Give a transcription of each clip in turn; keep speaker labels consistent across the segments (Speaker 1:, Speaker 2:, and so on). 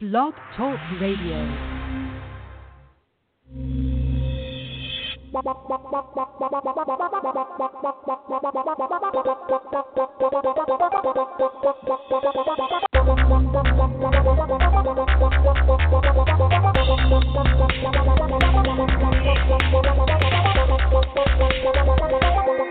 Speaker 1: Blog Talk Radio.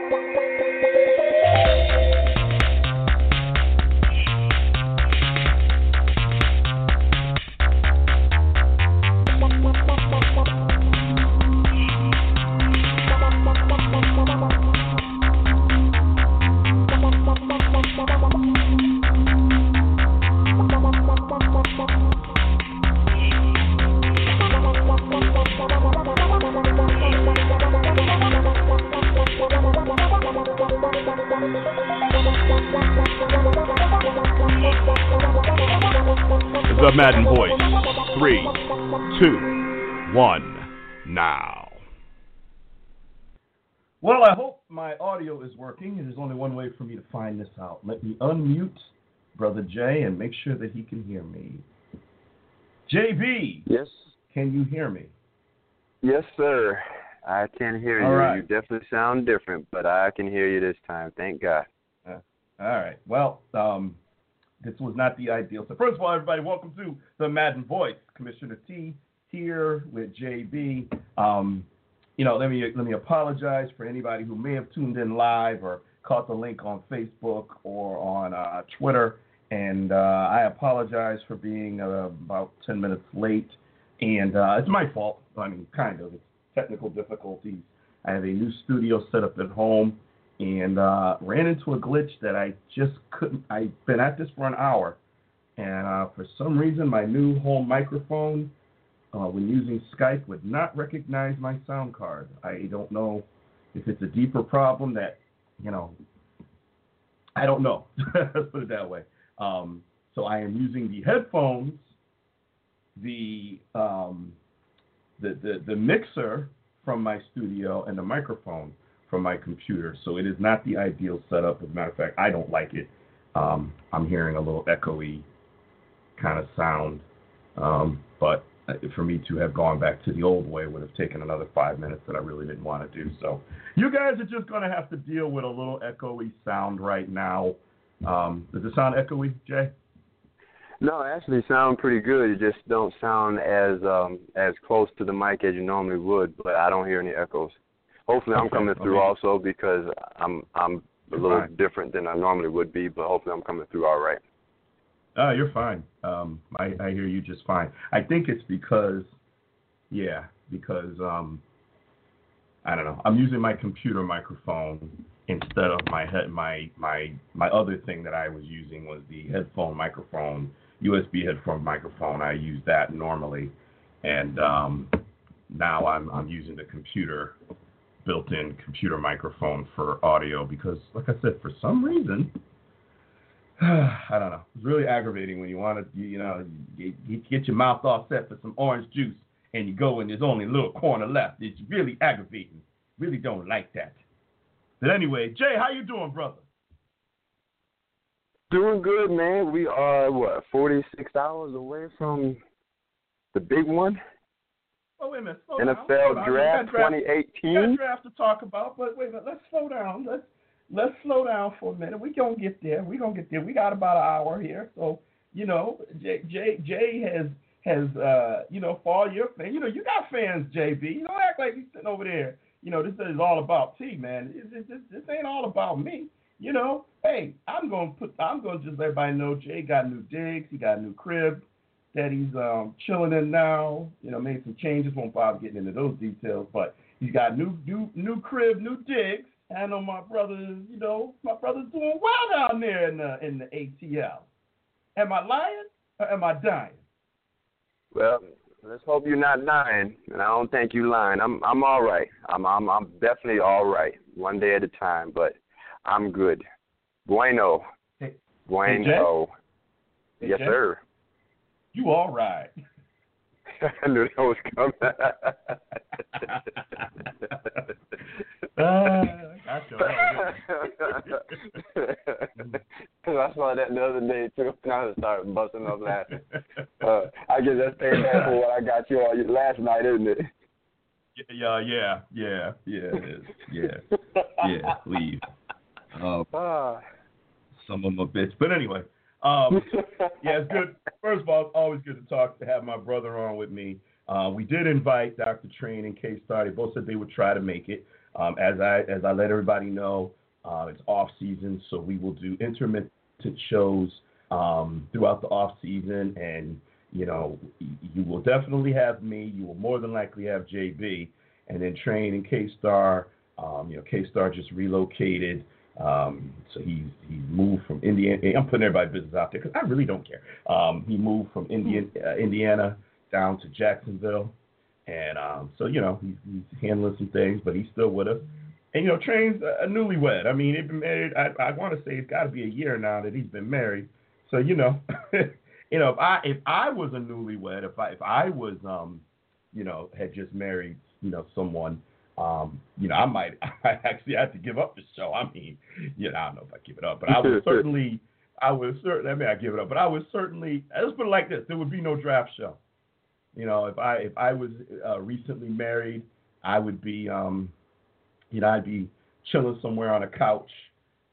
Speaker 2: two, one, now.
Speaker 3: Well, I hope my audio is working. There's only one way for me to find this out. Let me unmute Brother Jay and make sure that he can hear me. JB,
Speaker 4: Yes,
Speaker 3: can you hear me?
Speaker 4: yes, sir. I can hear you.
Speaker 3: All right.
Speaker 4: You definitely sound different, but I can hear you this time. Thank God.
Speaker 3: All right. Well, um, this was not the ideal. So first of all, everybody, welcome to the Madden Voice. Commissioner T here with JB. Um, you know, let me let me apologize for anybody who may have tuned in live or caught the link on Facebook or on uh, Twitter. And uh, I apologize for being uh, about 10 minutes late. And uh, it's my fault. I mean, kind of. It's technical difficulties. I have a new studio set up at home and uh, ran into a glitch that I just couldn't. I've been at this for an hour, and uh, for some reason, my new home microphone, uh, when using Skype, would not recognize my sound card. I don't know if it's a deeper problem that, you know, I don't know. Let's put it that way. Um, so I am using the headphones, the um, the, the the mixer from my studio, and the microphone from my computer. So it is not the ideal setup. As a matter of fact, I don't like it. Um, I'm hearing a little echoey kind of sound. Um, but for me to have gone back to the old way would have taken another five minutes that I really didn't want to do. So you guys are just going to have to deal with a little echoey sound right now. Um, does it sound echoey, Jay?
Speaker 4: No, actually, you sound pretty good. You just don't sound as um as close to the mic as you normally would. But I don't hear any echoes. Hopefully, I'm
Speaker 3: Okay,
Speaker 4: coming through
Speaker 3: okay.
Speaker 4: also because I'm I'm a
Speaker 3: You're
Speaker 4: little
Speaker 3: fine.
Speaker 4: different than I normally would be. But hopefully, I'm coming through all right.
Speaker 3: Uh, you're fine. Um, I, I hear you just fine. I think it's because, yeah, because um, I don't know. I'm using my computer microphone instead of my head. My my my other thing that I was using was the headphone microphone, USB headphone microphone. I use that normally, and um, now I'm I'm using the computer built-in computer microphone for audio because, like I said, for some reason. I don't know. It's really aggravating when you want to, you, know, you, get your mouth all set for some orange juice and you go and there's only a little corner left. It's really aggravating. Really don't like that. But anyway, Jay, how you doing, brother?
Speaker 4: Doing good, man. We are what 46 hours away from the big one,
Speaker 3: Oh, wait a minute. Slow.
Speaker 4: NFL
Speaker 3: down.
Speaker 4: Draft
Speaker 3: got draft, we got
Speaker 4: 2018.
Speaker 3: draft to talk about, but wait a minute. Let's slow down. Let's let's slow down for a minute. We're gonna get there. We're gonna get there. We got about an hour here, so you know, Jay Jay, Jay has has uh you know for all your fans. You know, you got fans, JB. You don't act like he's sitting over there. You know, this is all about T, man. This, this, this, this ain't all about me. You know, hey, I'm gonna put. I'm gonna just let everybody know Jay got new digs. He got a new crib that he's um, chilling in now. You know, made some changes. Won't bother getting into those details, but he's got new new new crib, new digs. I know my brother's, you know, my brother's doing well down there in the in the ATL. Am I lying or am I dying?
Speaker 4: Well, let's hope you're not lying, and I don't think you're lying. I'm I'm all right. I'm I'm I'm definitely all right. One day at a time, but I'm good. Bueno.
Speaker 3: Hey-
Speaker 4: Bueno.
Speaker 3: Hey,
Speaker 4: yes, sir.
Speaker 3: You all right?
Speaker 4: I knew that was coming.
Speaker 3: uh,
Speaker 4: I saw that the other day too, and I just started busting up laughing. Uh, I guess that's paying back for what I got you all last night, isn't it?
Speaker 3: Yeah, yeah, yeah, yeah. Yeah, yeah, please. Um,
Speaker 4: Ah.
Speaker 3: some of a bitch, but anyway, um, yeah, it's good. First of all, it's always good to talk to have my brother on with me. Uh, we did invite Dr. Train and K Star. They both said they would try to make it. Um, as I as I let everybody know, uh, it's off season, so we will do intermittent shows um, throughout the off season, and you know you will definitely have me. You will more than likely have JB, and then Train and K Star. Um, you know, K Star just relocated. Um, so he's he moved from Indiana. I'm putting everybody's business out there because I really don't care. Um, he moved from Indian, uh, Indiana down to Jacksonville, and um, so you know he's, he's handling some things, but he's still with us. And you know, Train's a, a newlywed. I mean, they've been married. I, I want to say it's got to be a year now that he's been married. So you know, you know, if I if I was a newlywed, if I if I was um, you know, had just married, you know, someone um, you know, I might I actually have to give up the show. I mean, you know, I don't know if I give it up, but I would certainly I would certainly I mean I give it up, but I would certainly let's put it like this, there would be no draft show. You know, if I if I was uh, recently married, I would be um you know, I'd be chilling somewhere on a couch,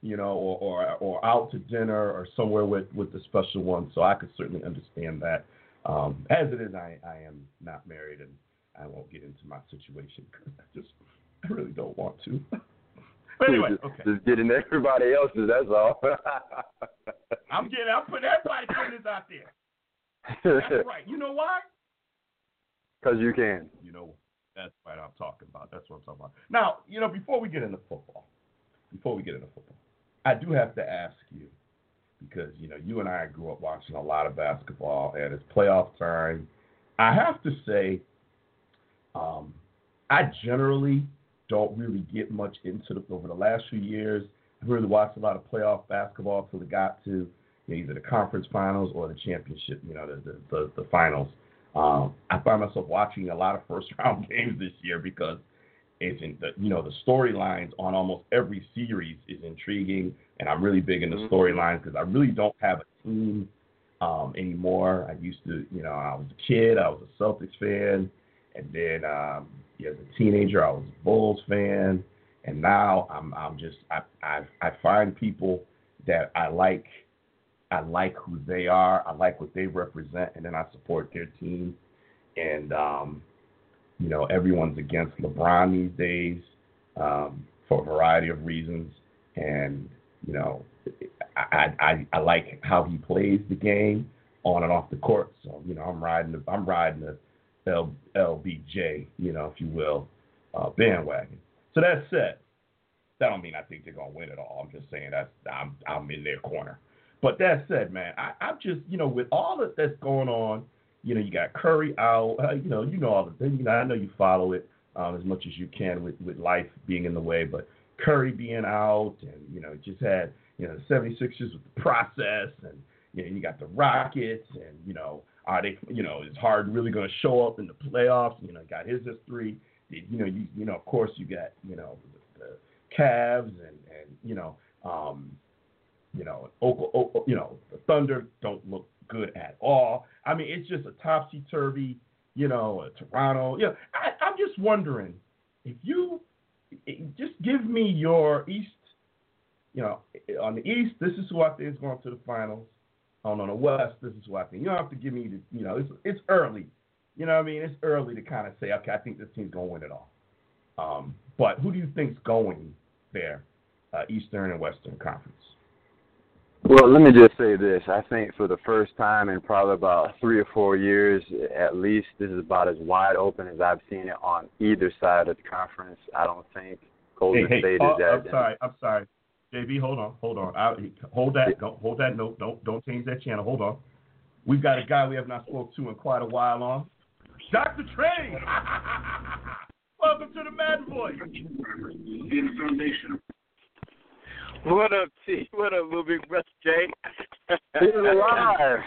Speaker 3: you know, or or, or out to dinner or somewhere with with the special one. So I could certainly understand that. Um, as it is, I I am not married and I won't get into my situation because I just I really don't want to. but anyway,
Speaker 4: just,
Speaker 3: okay.
Speaker 4: just getting everybody else's. That's all.
Speaker 3: I'm getting I'm putting everybody's business out there. That's right. You know why?
Speaker 4: Because you can.
Speaker 3: You know that's what I'm talking about. That's what I'm talking about. Now, you know, before we get into football, before we get into football, I do have to ask you because you know you and I grew up watching a lot of basketball, and it's playoff time. I have to say, um, I generally don't really get much into the over the last few years. I really watched a lot of playoff basketball till it got to you know, either the conference finals or the championship. You know, the the, the, the finals. Um, I find myself watching a lot of first round games this year because it's in the you know the storylines on almost every series is intriguing, and I'm really big into
Speaker 4: Mhm.
Speaker 3: storylines because I really don't have a team um, anymore. I used to, you know, I was a kid, I was a Celtics fan, and then um, as a teenager, I was a Bulls fan, and now I'm I'm just I I, I find people that I like. I like who they are. I like what they represent, and then I support their team. And um, you know, everyone's against LeBron these days um, for a variety of reasons. And you know, I, I I like how he plays the game on and off the court. So you know, I'm riding the I'm riding the L, LBJ, you know, if you will, uh, bandwagon. So that said, that don't mean I think they're gonna win it all. I'm just saying that's I'm I'm in their corner. But that said, man, I, I'm just you know with all that that's going on, you know, you got Curry out. Uh, you know, you know all the things. You know, I know you follow it um, as much as you can with with life being in the way, but Curry being out, and you know, just had you know the 76ers with the process, and you know, you got the Rockets, and you know, are they? You know, is Harden really going to show up in the playoffs? You know, got his history. You know, you you know, of course, you got you know the, the Cavs, and and you know. um you know, Oka- you know, the Thunder don't look good at all. I mean, it's just a topsy turvy, you know, a Toronto. Know, I, I'm just wondering if you just give me your East, you know, on the East, this is who I think is going to the finals. On on the West, this is what I think. You don't have to give me the, you know, it's it's early. You know what I mean? It's early to kind of say, okay, I think this team's going to win it all. Um, but who do you think's going there, uh, Eastern and Western Conference?
Speaker 4: Well, let me just say this. I think for the first time in probably about three or four years, at least, this is about as wide open as I've seen it on either side of the conference. I don't think Golden
Speaker 3: hey, hey,
Speaker 4: State
Speaker 3: oh,
Speaker 4: is that.
Speaker 3: I'm sorry. I'm sorry. JB, hold on, hold on. I, hold that. Don't hold that note. Don't don't change that channel. Hold on. We've got a guy we have not spoke to in quite a while on. Dr. Train. Welcome to the Mad Voice.
Speaker 5: What up, T? What up, little big brother Jay?
Speaker 4: He's alive.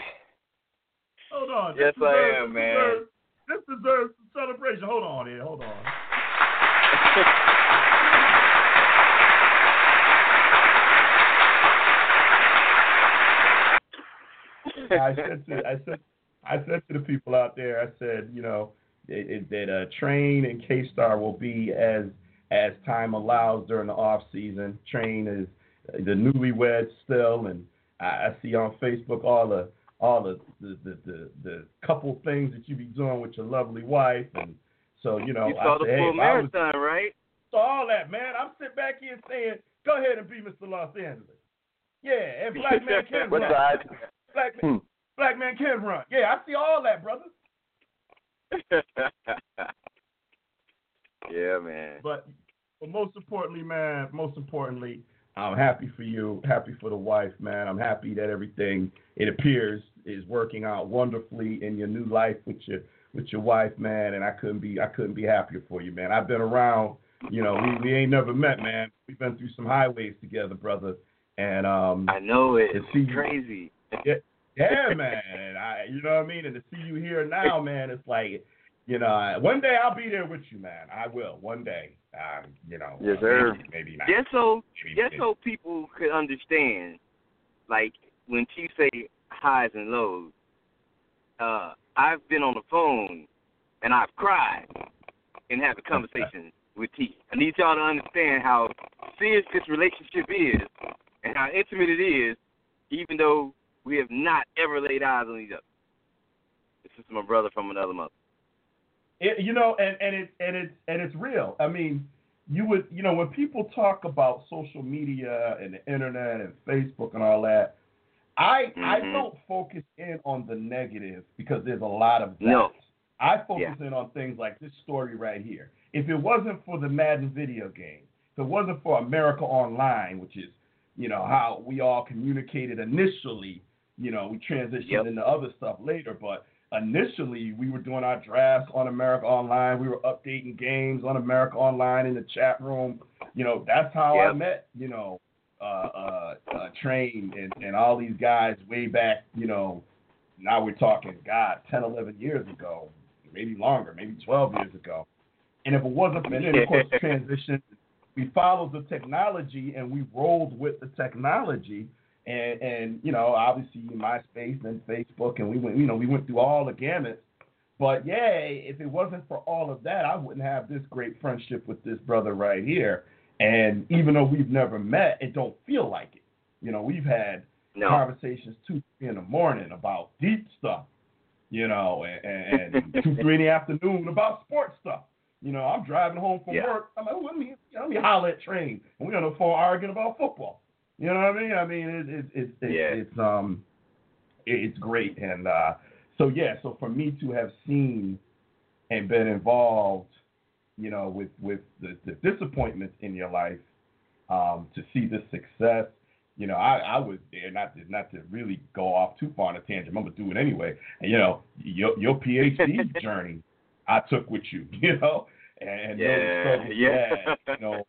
Speaker 3: Hold on.
Speaker 5: Yes,
Speaker 3: This
Speaker 5: I am, man.
Speaker 3: deserves- this deserves a celebration. Hold on here. Hold on. I said to I said I said to the people out there, I said, you know, it, it, that uh, Train and K Star will be as as time allows during the off season. Train is the newlyweds still, and I, I see on Facebook all the all the the, the the the couple things that you be doing with your lovely wife, and so you know,
Speaker 5: You saw
Speaker 3: I
Speaker 5: the
Speaker 3: said,
Speaker 5: full
Speaker 3: hey, if I was,
Speaker 5: marathon, right?
Speaker 3: so all that, man. I'm sitting back here saying, go ahead and be Mr. Los Angeles. Yeah, and black man can
Speaker 4: What
Speaker 3: run.
Speaker 4: side?
Speaker 3: Black man,
Speaker 4: Hmm.
Speaker 3: black man can run. Yeah, I see all that, brother.
Speaker 5: yeah, man.
Speaker 3: But, but most importantly, man, most importantly, I'm happy for you, happy for the wife, man. I'm happy that everything it appears is working out wonderfully in your new life with your with your wife, man. And I couldn't be I couldn't be happier for you, man. I've been around, you know, we, we ain't never met, man. We've been through some highways together, brother. And um
Speaker 5: I know it.
Speaker 3: It's
Speaker 5: Crazy.
Speaker 3: Yeah, man. I, you know what I mean? And to see you here now, man, it's like, you know, I- one day I'll be there with you, man. I will. One day. Um, you know.
Speaker 4: Yes,
Speaker 3: uh,
Speaker 4: sir.
Speaker 3: Maybe, maybe not.
Speaker 5: Just so
Speaker 3: Maybe-
Speaker 5: just so people could understand, like when Chief say highs and lows, uh, I've been on the phone and I've cried and having conversations with T. I need y'all to understand how serious this relationship is and how intimate it is, even though we have not ever laid eyes on each other. This is my brother from another mother.
Speaker 3: It, you know, and and it and it's and it's real. I mean, you would, you know, when people talk about social media and the internet and Facebook and all that, I I
Speaker 5: Mhm.
Speaker 3: don't focus in on the negative because there's a lot of that.
Speaker 5: No.
Speaker 3: I focus in on things like this story right here. If it wasn't for the Madden video game, if it wasn't for America Online, which is, you know, how we all communicated initially, you know, we transitioned
Speaker 5: Yep.
Speaker 3: into other stuff later, but initially we were doing our drafts on America Online. We were updating games on America Online in the chat room. You know, that's how I met, you know, uh, uh, uh, Train and, and all these guys way back, you know, now we're talking, God, 10, 11 years ago, maybe longer, maybe 12 years ago. And if it wasn't for, then of course, transition, we followed the technology and we rolled with the technology. And, and you know, obviously MySpace and Facebook, and we went, you know, we went through all the gamut. But yeah, if it wasn't for all of that, I wouldn't have this great friendship with this brother right here. And even though we've never met, it don't feel like it. You know, we've had
Speaker 5: No.
Speaker 3: conversations two, three in the morning about deep stuff, you know, and, and two, three in the afternoon about sports stuff. You know, I'm driving home from
Speaker 5: Yeah.
Speaker 3: work. I'm like, let me, let me holler at train, and we're on the phone arguing about football. You know what I mean? I mean, it, it, it, it,
Speaker 5: Yeah.
Speaker 3: it's um, it, it's great, and uh, so yeah. So for me to have seen and been involved, you know, with with the, the disappointments in your life, um, to see the success, you know, I, I was there not to not to really go off too far on a tangent. I'm gonna do it anyway. And you know, your your PhD journey, I took with you, you know, and
Speaker 5: Yeah,
Speaker 3: those struggles you
Speaker 5: yeah.
Speaker 3: had, you know,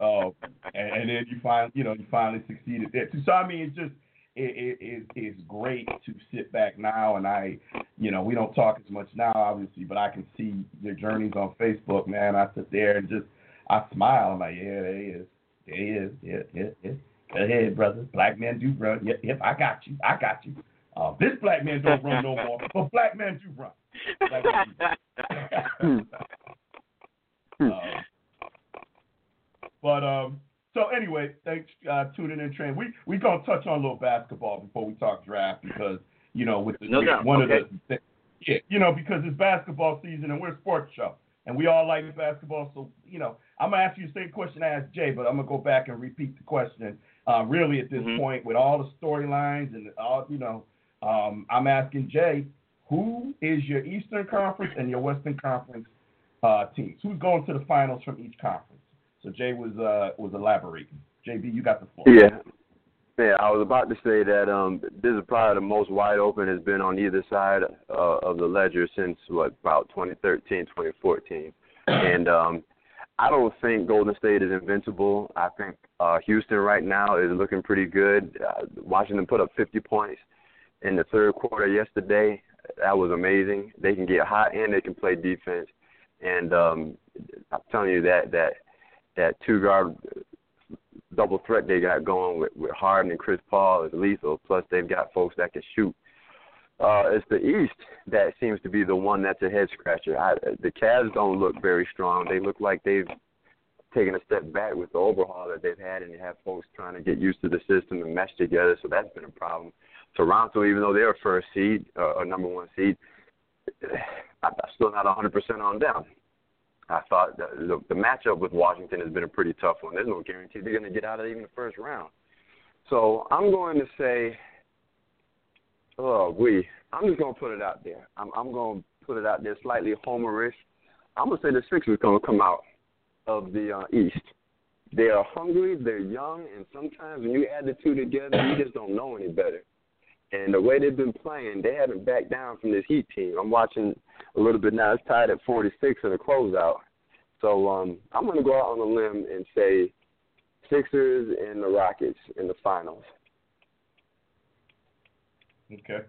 Speaker 3: uh, and, and then you find, you know, you finally succeeded there too. So I mean, it's just it, it, it, it's great to sit back now, and I, you know, we don't talk as much now, obviously, but I can see your journeys on Facebook, man. I sit there and just I smile. I'm like, yeah, there he is, there he is, yeah, yeah, yeah. Go ahead, brother. Black men do run. Yep, yep, I got you. I got you. Uh, this black man don't run no more, but black men do run. Black men do. Um, but um, so anyway, thanks uh, tuning in, train. We we gonna touch on a little basketball before we talk draft because you know with the
Speaker 5: No doubt,
Speaker 3: one
Speaker 5: okay.
Speaker 3: of the, yeah you know because it's basketball season and we're a sports show and we all like basketball. So you know I'm gonna ask you the same question I asked Jay, but I'm gonna go back and repeat the question. Uh, really, at this
Speaker 5: Mhm.
Speaker 3: point, with all the storylines and all you know, um, I'm asking Jay, who is your Eastern Conference and your Western Conference uh, teams? Who's going to the finals from each conference? So Jay was uh, was elaborating. JB, you got the floor.
Speaker 4: Yeah. Yeah, I was about to say that um this is probably the most wide open has been on either side uh, of the ledger since what about 2013, 2014. And um I don't think Golden State is invincible. I think uh Houston right now is looking pretty good. Uh, watching them put up 50 points in the third quarter yesterday, that was amazing. They can get hot and they can play defense. And um, I'm telling you that that that two guard double threat they got going with, with Harden and Chris Paul is lethal. Plus they've got folks that can shoot. Uh, it's the East that seems to be the one that's a head scratcher. The Cavs don't look very strong. They look like they've taken a step back with the overhaul that they've had, and you have folks trying to get used to the system and mesh together. So that's been a problem. Toronto, even though they're a first seed uh, or number one seed, I'm still not 100% on them. I thought the, the, the matchup with Washington has been a pretty tough one. There's no guarantee they're going to get out of even the first round. So I'm going to say, oh, we. I'm just going to put it out there. I'm, I'm going to put it out there slightly homerish. I'm going to say the Sixers going to come out of the uh, East. They are hungry, they're young, and sometimes when you add the two together, you just don't know any better. And the way they've been playing, they haven't backed down from this Heat team. I'm watching a little bit now. It's tied at 46 in the closeout. So um, I'm going to go out on a limb and say Sixers and the Rockets in the finals.
Speaker 3: Okay.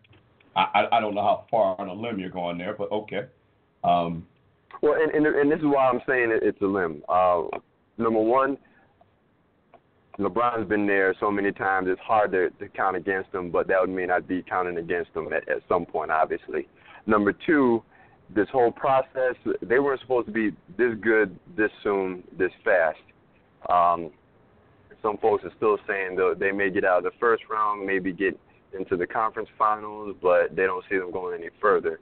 Speaker 3: I, I don't know how far on a limb you're going there, but okay. Um,
Speaker 4: well, and, and and this is why I'm saying it, it's a limb. Uh, number one, LeBron's been there so many times; it's hard to, to count against him. But that would mean I'd be counting against him at, at some point, obviously. Number two, this whole process, they weren't supposed to be this good, this soon, this fast. Um, some folks are still saying they may get out of the first round, maybe get into the conference finals, but they don't see them going any further.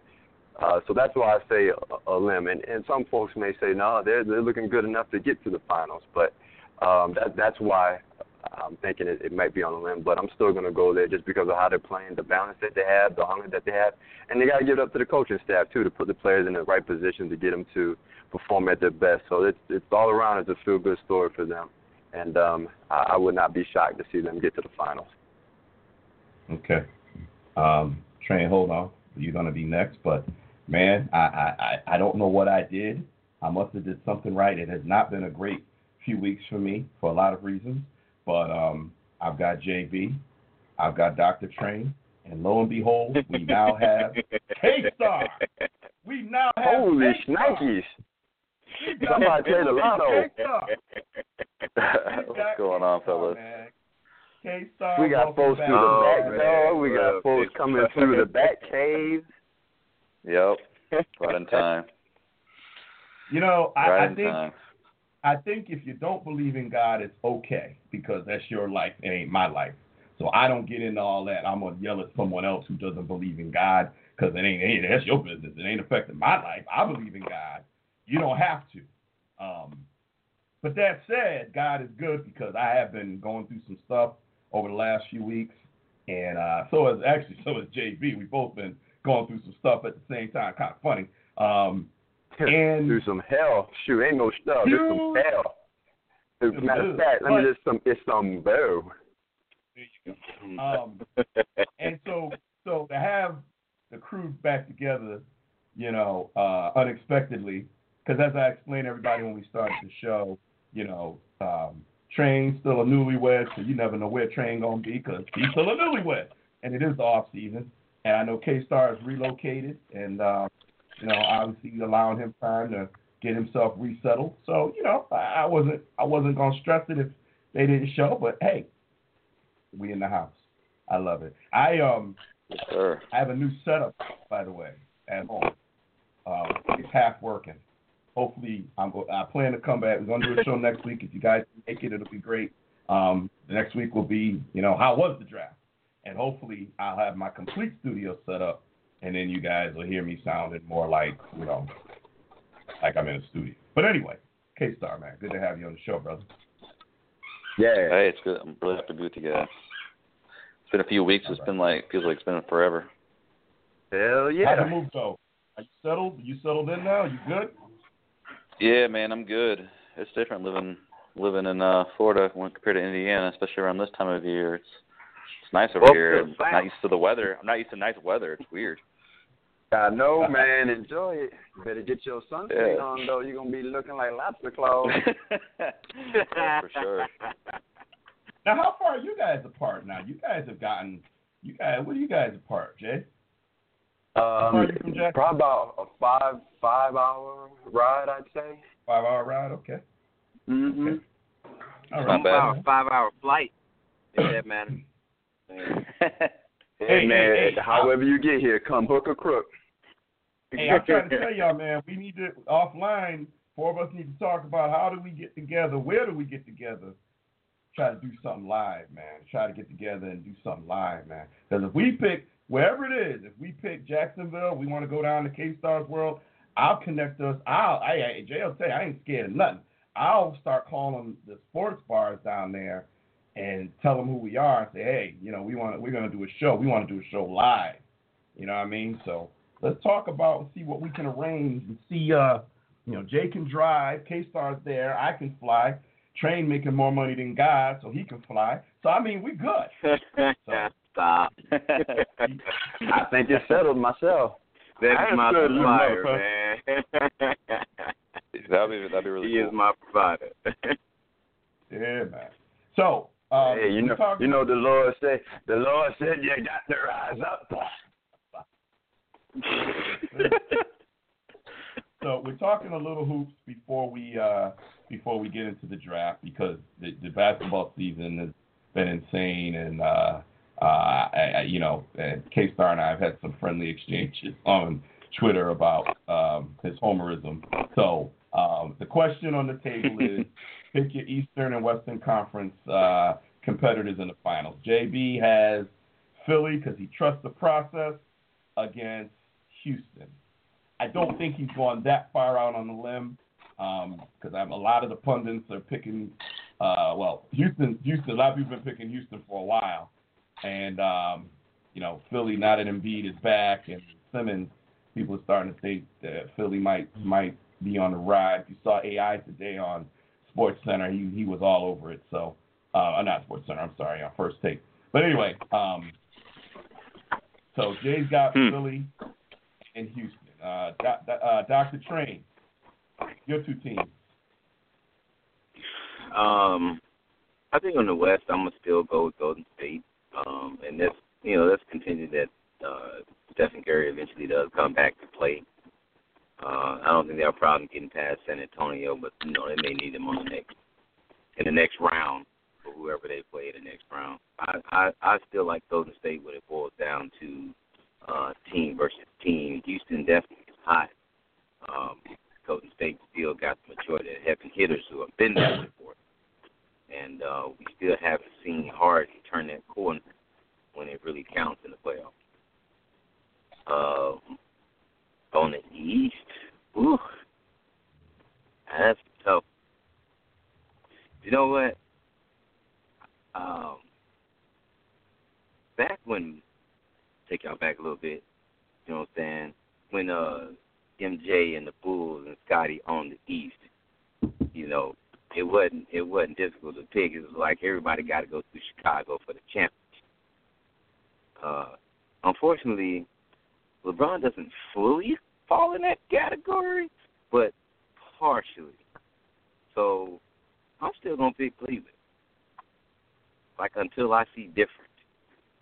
Speaker 4: Uh, so that's why I say a, a limb. And, and some folks may say, no, they're they're looking good enough to get to the finals. But um, that that's why I'm thinking it, it might be on a limb. But I'm still going to go there just because of how they're playing, the balance that they have, the hunger that they have, and they got to give it up to the coaching staff too to put the players in the right position to get them to perform at their best. So it's it's all around it's a feel good story for them. And um, I, I would not be shocked to see them get to the finals.
Speaker 3: Okay. Um, Train, hold on. You're going to be next, but man, I, I, I don't know what I did. I must have did something right. It has not been a great few weeks for me for a lot of reasons, but um, I've got JB, I've got Dr. Train, and lo and behold, we now have K Star. We now have
Speaker 4: Holy
Speaker 3: K-Star.
Speaker 4: shnikes!
Speaker 3: We got
Speaker 4: Somebody play the lotto.
Speaker 3: K-Star.
Speaker 6: What's going on, fellas?
Speaker 3: K-Star,
Speaker 4: We got
Speaker 3: welcome
Speaker 4: folks through the back door. We got
Speaker 6: Well,
Speaker 4: folks coming through the back cave.
Speaker 6: Yep. Right in time.
Speaker 3: You know, I,
Speaker 6: Right
Speaker 3: I think
Speaker 6: time.
Speaker 3: I think if you don't believe in God, it's okay because that's your life. It ain't my life. So I don't get into all that. I'm gonna yell at someone else who doesn't believe in God because it ain't. Hey, that's your business. It ain't affecting my life. I believe in God. You don't have to. Um, but that said, God is good because I have been going through some stuff over the last few weeks, and uh, so is actually so is JB. We've both been going through some stuff at the same time. Kind of funny. Um, and
Speaker 4: through some hell. Shoot, ain't no stuff. It's some
Speaker 3: Dude.
Speaker 4: hell. As a matter of fact, let me just some. It's some boo.
Speaker 3: Um, and so so to have the crew back together, you know, uh, unexpectedly, because as I explained to everybody when we started the show, you know, um, Train's still a newlywed, so you never know where Train gonna be because he's still a newlywed, and it is the off season. And I know K Star is relocated, and uh, you know, obviously allowing him time to get himself resettled. So you know, I, I wasn't I wasn't gonna stress it if they didn't show, but hey, we in the house. I love it. I um
Speaker 6: Yes, sir.
Speaker 3: I have a new setup, by the way, at home. Um, it's half working. Hopefully, I'm go- I plan to come back. We're gonna do a show next week. If you guys make it, it'll be great. Um, the next week will be, you know, how was the draft, and hopefully, I'll have my complete studio set up, and then you guys will hear me sounding more like, you know, like I'm in a studio. But anyway, K Star man, good to have you on the show, brother.
Speaker 4: Yeah.
Speaker 6: Hey, it's good. I'm really happy to be with you guys. It's been a few weeks. It's been like feels like it's been forever.
Speaker 4: Hell
Speaker 3: How's
Speaker 4: yeah.
Speaker 3: the move go? Are you settled? You settled in now? You good?
Speaker 6: Yeah, man, I'm good. It's different living living in uh Florida when compared to Indiana, especially around this time of year. It's it's nice over
Speaker 4: Well,
Speaker 6: here. I'm not used to the weather. I'm not used to nice weather. It's weird.
Speaker 4: I know, man. Enjoy it. Better get your sunscreen
Speaker 6: Yeah.
Speaker 4: on, though. You're gonna be looking like lobster claws.
Speaker 6: yeah, for sure.
Speaker 3: Now, how far are you guys apart now? You guys have gotten, you guys, what are you guys apart, Jay? far are you from
Speaker 4: Um,
Speaker 3: Jackson?
Speaker 4: probably about a five five hour ride, I'd say.
Speaker 3: Five hour ride. Okay.
Speaker 4: Mm-hmm.
Speaker 3: All
Speaker 6: Not
Speaker 3: right.
Speaker 6: bad.
Speaker 5: Five, five hour flight. If that matters.
Speaker 4: Hey,
Speaker 3: Hey,
Speaker 4: man,
Speaker 3: hey, hey,
Speaker 4: however you get here, come hook or crook.
Speaker 3: Hey, I'm trying to tell y'all, man, we need to offline. Four of us need to talk about how do we get together, where do we get together, try to do something live, man. Try to get together and do something live, man. Because if we pick wherever it is, if we pick Jacksonville, we want to go down to K Stars World. I'll connect us. I'll, I, I, Jay will tell you, I ain't scared of nothing. I'll start calling the sports bars down there and tell them who we are and say, hey, you know, we want, we're gonna do a show. We want to do a show live. You know what I mean? So let's talk about and see what we can arrange and see. Uh, you know, Jay can drive, K Star's there, I can fly. Train making more money than God, so he can fly. So I mean, we good.
Speaker 5: Stop.
Speaker 4: I think it's settled myself.
Speaker 5: That's my
Speaker 4: understood,
Speaker 5: supplier, man.
Speaker 6: that'd be that'd be really
Speaker 5: he
Speaker 6: cool.
Speaker 5: is my provider.
Speaker 3: Yeah, man. So um,
Speaker 4: hey, you know, you know the Lord said, the Lord said you got to rise up.
Speaker 3: So we're talking a little hoops before we uh, before we get into the draft because the, the basketball season has been insane and uh, uh, I, I, you know K Star and I have had some friendly exchanges on Twitter about um, his homerism. So um, the question on the table is pick your Eastern and Western Conference uh, competitors in the finals. JB has Philly because he trusts the process against Houston. I don't think he's gone that far out on the limb because I'm a lot of the pundits are picking. Uh, well, Houston, Houston. A lot of people have been picking Houston for a while, and um, you know Philly. Now that Embiid is back and Simmons, people are starting to think that Philly might might be on the ride. You saw AI today on Sports Center, he he was all over it. So, uh, not Sports Center. I'm sorry, on First Take. But anyway, um, so Jay's got
Speaker 5: Hmm.
Speaker 3: Philly and Houston. Uh, doc, uh, Dr. Train, your two teams.
Speaker 5: Um, I think on the West, I'm gonna still go with Golden State. Um, and that's you know that's contingent that uh, Stephen Curry eventually does come back to play. Uh, I don't think they have a problem getting past San Antonio, but you know they may need him on the next in the next round or whoever they play in the next round. I I, I still like Golden State when it boils down to uh, team versus team. Houston definitely is hot. Um, Golden State still got the majority of heavy hitters who have been there before. And uh, we still haven't seen Harden turn that corner when it really counts in the playoffs. Um, on the East, whew, that's tough. You know what? Um, back when, take y'all back a little bit, you know what I'm saying? When uh MJ and the Bulls and Scottie on the East, you know, it wasn't it wasn't difficult to pick. It was like everybody got to go through Chicago for the championship. Uh, unfortunately, LeBron doesn't fully fall in that category, but partially. So I'm still gonna pick Cleveland. Like until I see different,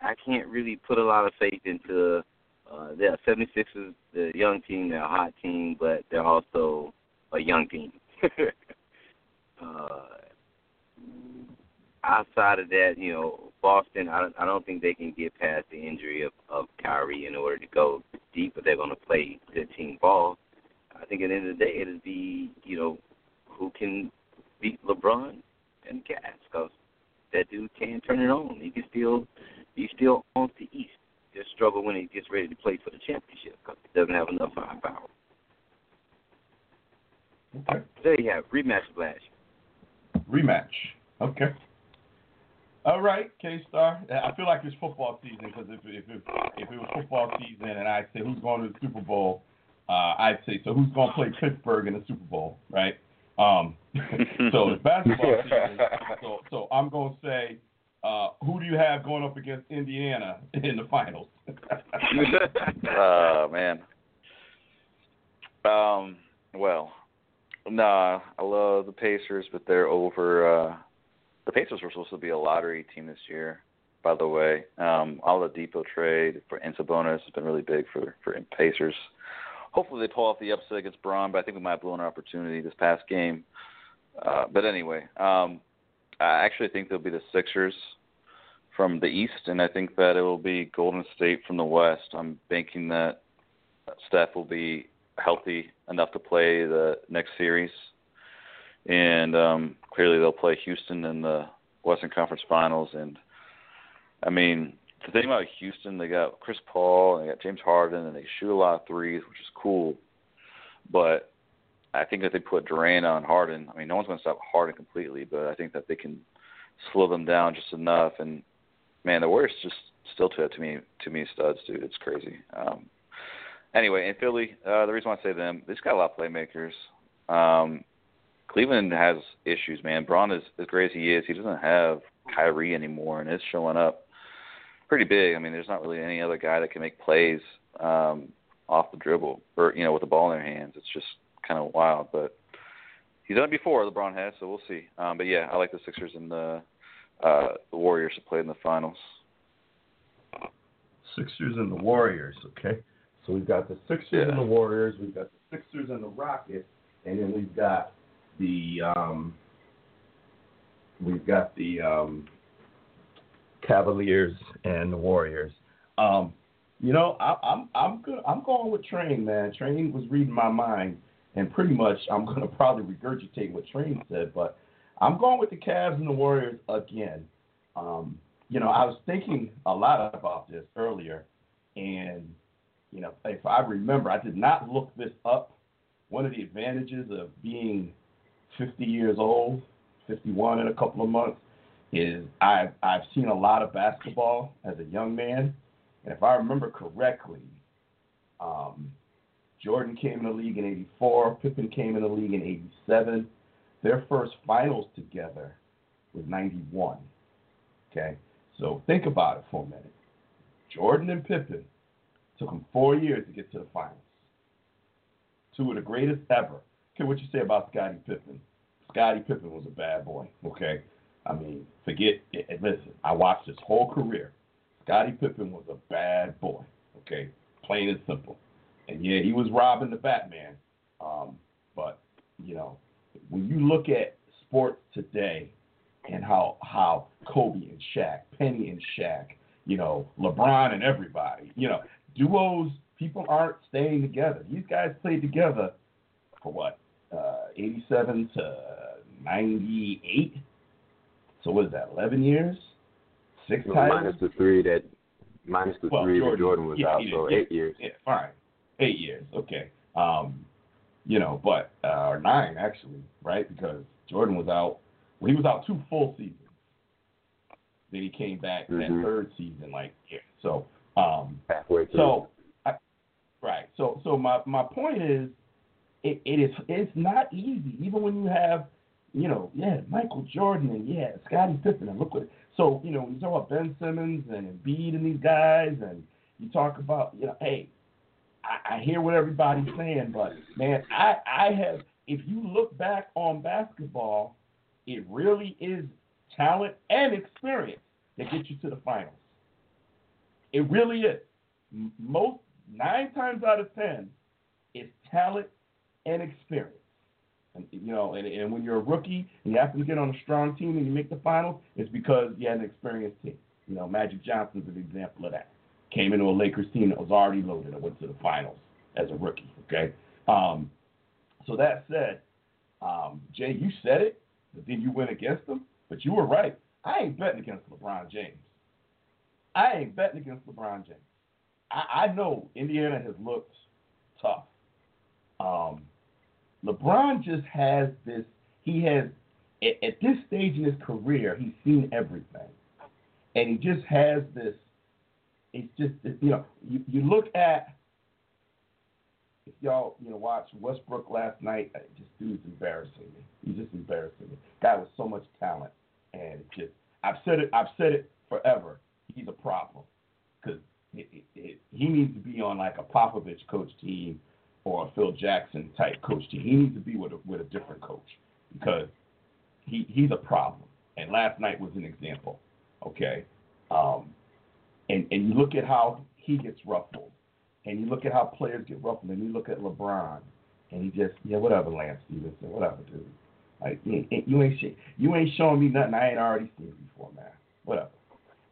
Speaker 5: I can't really put a lot of faith into uh, the 76ers, the young team, they're a hot team, but they're also a young team. uh, outside of that, you know, Boston, I don't, I don't think they can get past the injury of, of Kyrie in order to go deep, but they're going to play good team ball. I think at the end of the day, it'll be, you know, who can beat LeBron and Cavs because that dude can turn it on. He can still, he still owns the East just struggle when he gets ready to play for the championship because he doesn't have enough firepower.
Speaker 3: Okay.
Speaker 5: There you have rematch last
Speaker 3: Rematch. Okay. All right, K Star. I feel like it's football season because if if it, if it was football season and I say who's going to the Super Bowl, uh, I'd say so. Who's going to play Pittsburgh in the Super Bowl, right? Um, so it's basketball season. So so I'm going to say, uh, who do you have going up against Indiana in the finals?
Speaker 6: Oh man. Um. Well, nah. I love the Pacers, but they're over. uh The Pacers were supposed to be a lottery team this year, by the way. Um, Oladipo trade for and Sabonis has been really big for for Pacers. Hopefully they pull off the upset against Bron, but I think we might have blown an opportunity this past game. Uh, but anyway, um, I actually think they'll be the Sixers from the East, and I think that it will be Golden State from the West. I'm banking that Steph will be healthy enough to play the next series, and um, clearly they'll play Houston in the Western Conference Finals. And I mean, the thing about Houston, they got Chris Paul, and they got James Harden, and they shoot a lot of threes, which is cool. But I think that they put Durant on Harden, I mean, no one's going to stop Harden completely, but I think that they can slow them down just enough. And man, the Warriors just still to to me to me studs, dude. It's crazy. Um, anyway, in Philly, uh, the reason why I say them, they've got a lot of playmakers. Um, Cleveland has issues, man. Bron is as great as he is. He doesn't have Kyrie anymore, and it's showing up pretty big. I mean, there's not really any other guy that can make plays um, off the dribble or you know with the ball in their hands. It's just kind of wild, but he's done it before. LeBron has, so we'll see. Um, but yeah, I like the Sixers and the uh, the Warriors to play in the finals.
Speaker 3: Sixers and the Warriors. Okay, so we've got the Sixers
Speaker 6: Yeah.
Speaker 3: and the Warriors. We've got the Sixers and the Rockets, and then we've got the um, we've got the um, Cavaliers and the Warriors. Um, you know, I, I'm I'm good. I'm going with Train, man. Train was reading my mind, and pretty much I'm going to probably regurgitate what Train said, but I'm going with the Cavs and the Warriors again. Um, you know, I was thinking a lot about this earlier, and you know, if I remember, I did not look this up. One of the advantages of being 50 years old, 51 in a couple of months, is I've I've seen a lot of basketball as a young man, and if I remember correctly, um, Jordan came in the league in '84, Pippen came in the league in '87. Their first finals together was '91. Okay, so think about it for a minute. Jordan and Pippen took them four years to get to the finals. Two of the greatest ever. Okay, what you say about Scottie Pippen? Scottie Pippen was a bad boy. Okay, I mean, forget. It. Listen, I watched his whole career. Scottie Pippen was a bad boy. Okay, plain and simple. And yeah, he was robbing the Batman. Um, but you know, when you look at sports today and how how Kobe and Shaq, Penny and Shaq, you know, LeBron and everybody, you know, duos, people aren't staying together. These guys played together for what, uh, 87 to 98? So what is that, 11 years? Six
Speaker 4: Well,
Speaker 3: titles?
Speaker 4: minus the three that minus the
Speaker 3: Well,
Speaker 4: three
Speaker 3: Jordan-
Speaker 4: that Jordan was
Speaker 3: yeah,
Speaker 4: out, so
Speaker 3: did,
Speaker 4: eight years.
Speaker 3: Yeah, fine. Eight years, okay. Um, you know, but uh, or nine actually, right? Because Jordan was out. Well, he was out two full seasons. Then he came back
Speaker 4: Mhm.
Speaker 3: that third season, like yeah. So, um,
Speaker 4: Halfway through.
Speaker 3: so, I, right. So, so my my point is, it, it is it's not easy, even when you have, you know, yeah, Michael Jordan and yeah, Scottie Pippen, and look what. So, you know, when you talk about Ben Simmons and Embiid and these guys, and you talk about, you know, hey, I, I hear what everybody's saying, but man, I I have. If you look back on basketball, it really is talent and experience that get you to the finals. It really is. Most nine times out of ten, it's talent and experience. And you know, and, and when you're a rookie and you happen to get on a strong team and you make the finals, it's because you had an experienced team. You know, Magic Johnson's an example of that. Came into a Lakers team that was already loaded and went to the finals as a rookie. Okay. Um, so that said, um, Jay, you said it, but then you went against them. But you were right. I ain't betting against LeBron James. I ain't betting against LeBron James. I, I know Indiana has looked tough. Um, LeBron just has this. He has at, at this stage in his career, he's seen everything, and he just has this. It's just you know you, you look at if y'all you know watch Westbrook last night. uh, Just dude's embarrassing me. He's just embarrassing me. Guy with so much talent, and just I've said it. I've said it forever. He's a problem because he needs to be on like a Popovich coach team or a Phil Jackson type coach team. He needs to be with a, with a different coach because he he's a problem. And last night was an example. Okay, Um, and and you look at how he gets ruffled, and you look at how players get ruffled, and you look at LeBron, and he just yeah whatever Lance Stephenson whatever dude, like you ain't, you ain't you ain't showing me nothing I ain't already seen before man whatever.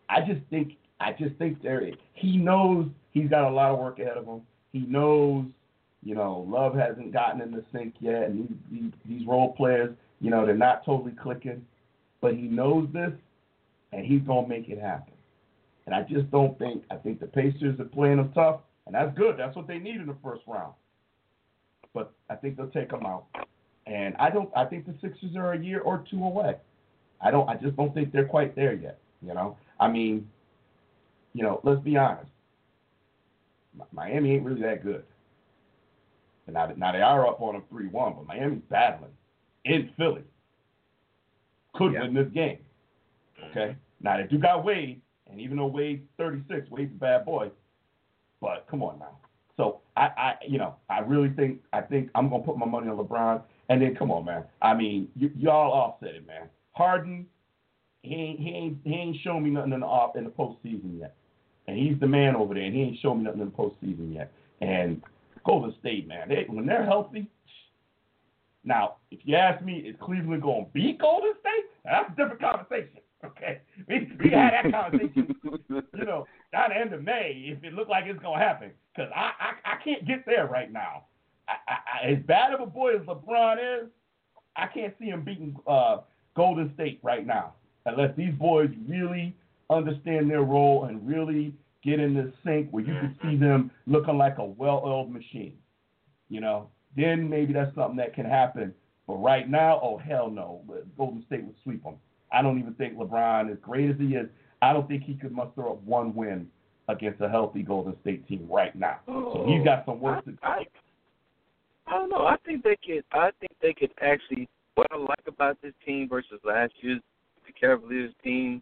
Speaker 3: I just think I just think there he knows he's got a lot of work ahead of him. He knows you know Love hasn't gotten in the sync yet, and these, these these role players you know they're not totally clicking, but he knows this, and he's gonna make it happen. And I just don't think I think the Pacers are playing them tough, and that's good. That's what they need in the first round. But I think they'll take them out. And I don't. I think the Sixers are a year or two away. I don't. I just don't think they're quite there yet. You know. I mean, you know. Let's be honest. Miami ain't really that good. And now, now they are up on them three one, but Miami's battling in Philly. Could
Speaker 5: Yeah.
Speaker 3: win this game. Okay. Now they do got Wade, and even though Wade's 36, Wade's a bad boy. But come on now. So I, I, you know, I really think I think I'm gonna put my money on LeBron. And then come on, man. I mean, you, y'all offset it, man. Harden, he ain't he ain't he ain't shown me nothing in the off in the postseason yet. And he's the man over there, and he ain't shown me nothing in the postseason yet. And Golden State, man, they, when they're healthy. Now, if you ask me, is Cleveland going to beat Golden State? That's a different conversation. Okay, we we had that conversation you know, down the end of May if it looked like it's gonna happen. Because I, I I can't get there right now. I, I, I, as bad of a boy as LeBron is, I can't see him beating uh, Golden State right now unless these boys really understand their role and really get in the sync where you can mm-hmm. see them looking like a well-oiled machine. You know, then maybe that's something that can happen. But right now, oh hell no, Golden State would sweep them. I don't even think LeBron, as great as he is, I don't think he could muster up one win against a healthy Golden State team right now. So oh, he's got some work to do.
Speaker 5: I, I don't know. I think they could. I think they could actually. What I like about this team versus last year's the Cavaliers team,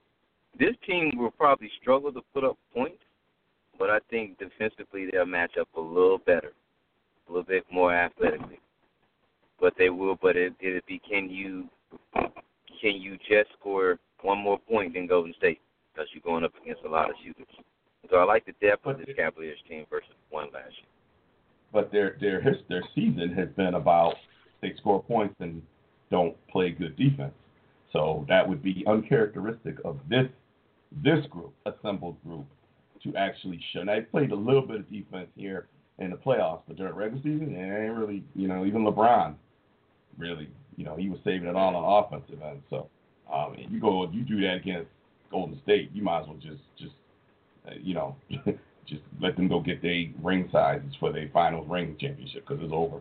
Speaker 5: this team will probably struggle to put up points, but I think defensively they'll match up a little better, a little bit more athletically. But they will. But it it'll be can you can you just score one more point than Golden State because you're going up against a lot of shooters. So I like the depth of this Cavaliers team versus one last year.
Speaker 3: But their their their season has been about they score points and don't play good defense. So that would be uncharacteristic of this this group, assembled group, to actually show. Now they played a little bit of defense here in the playoffs, but during regular season, it ain't really you know even LeBron really you know he was saving it all on offensive end. So um, and you go you do that against Golden State, you might as well just just uh, you know just let them go get their ring sizes for their finals ring championship because it's over.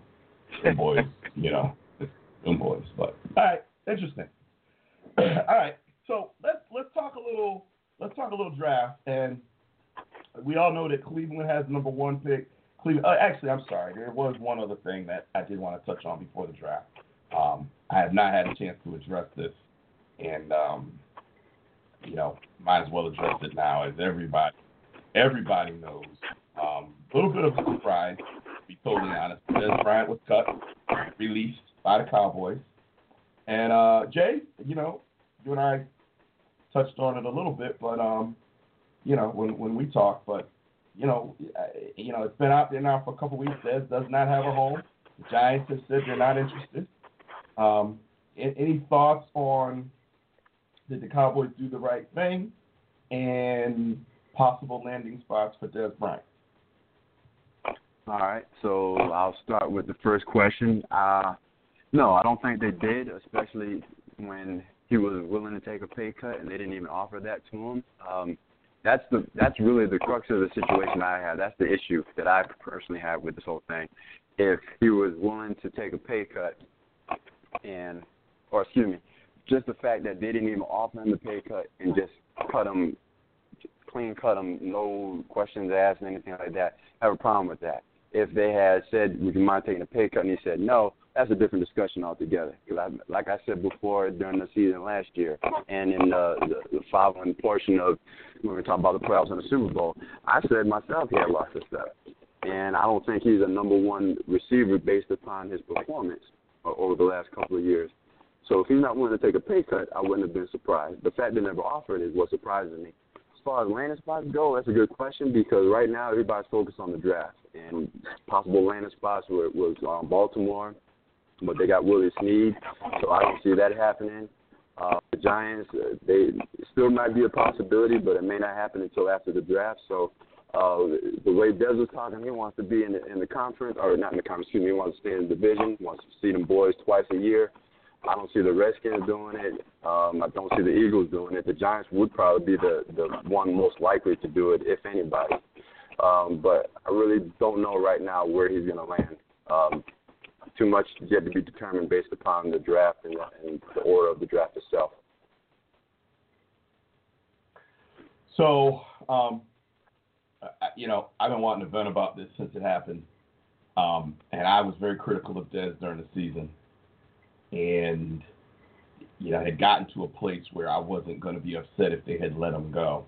Speaker 3: Them boys, you know, them boys. But all right, interesting. all right, so let's let's talk a little let's talk a little draft, and we all know that Cleveland has the number one pick. Cleveland, uh, actually, I'm sorry, there was one other thing that I did want to touch on before the draft. Um, I have not had a chance to address this, and um, you know, might as well address it now, as everybody everybody knows. Um, a little bit of a surprise, to be totally honest. Dez Bryant was cut, released by the Cowboys. And uh, Jay, you know, you and I touched on it a little bit, but um, you know, when when we talk. but you know, you know, it's been out there now for a couple weeks. Dez does not have a home. The Giants have said they're not interested. Um, any thoughts on did the Cowboys do the right thing and possible landing spots for Dez Bryant?
Speaker 4: All right, so I'll start with the first question. Uh, no, I don't think they did, especially when he was willing to take a pay cut and they didn't even offer that to him. Um, that's the that's really the crux of the situation I have. That's the issue that I personally have with this whole thing. If he was willing to take a pay cut, and or excuse me, just the fact that they didn't even offer him the pay cut and just cut him clean cut him, no questions asked, and anything like that. I have a problem with that. If they had said, "Would you mind taking a pay cut?" and he said no, that's a different discussion altogether. 'Cause I, like I said before during the season last year, and in the, the, the following portion of when we talk about the playoffs and the Super Bowl, I said myself he had lost his step, and I don't think he's a number one receiver based upon his performance over the last couple of years. So if he's not willing to take a pay cut, I wouldn't have been surprised. The fact they never offered is what surprises me. As far as landing spots go, that's a good question because right now everybody's focused on the draft and possible landing spots were, was um, Baltimore, but they got Willie Snead, so I don't see that happening. Uh, the Giants, uh, they still might be a possibility, but it may not happen until after the draft. So uh, the way Dez was talking, he wants to be in the, in the conference, or not in the conference, excuse me, he wants to stay in the division, wants to see them boys twice a year. I don't see the Redskins doing it. Um, I don't see the Eagles doing it. The Giants would probably be the the one most likely to do it, if anybody. Um, but I really don't know right now where he's going to land. Um, too much yet to be determined based upon the draft and, and the order of the draft itself.
Speaker 3: So, um, you know, I've been wanting to vent about this since it happened, um, and I was very critical of Dez during the season, and you know, I had gotten to a place where I wasn't going to be upset if they had let him go,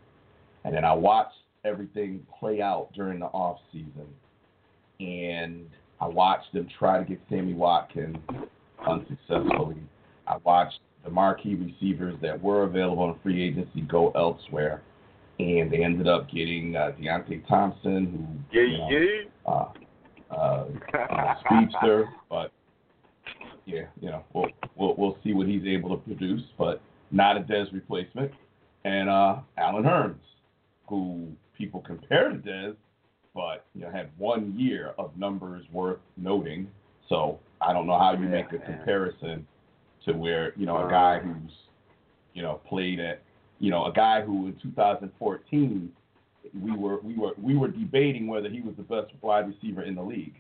Speaker 3: and then I watched everything play out during the off season, and I watched them try to get Sammy Watkins unsuccessfully. I watched the marquee receivers that were available on free agency go elsewhere and they ended up getting uh, Deonte Thompson, who
Speaker 4: yeah,
Speaker 3: you know, yeah. Uh, uh, uh, speedster, but yeah, you know, we'll, we'll we'll see what he's able to produce, but not a Dez replacement, and uh, Allen Hurns, who people compare to Dez, but you know had one year of numbers worth noting. So I don't know how you make a comparison to where you know a guy who's you know played at you know, a guy who in 2014 we were we were we were debating whether he was the best wide receiver in the league.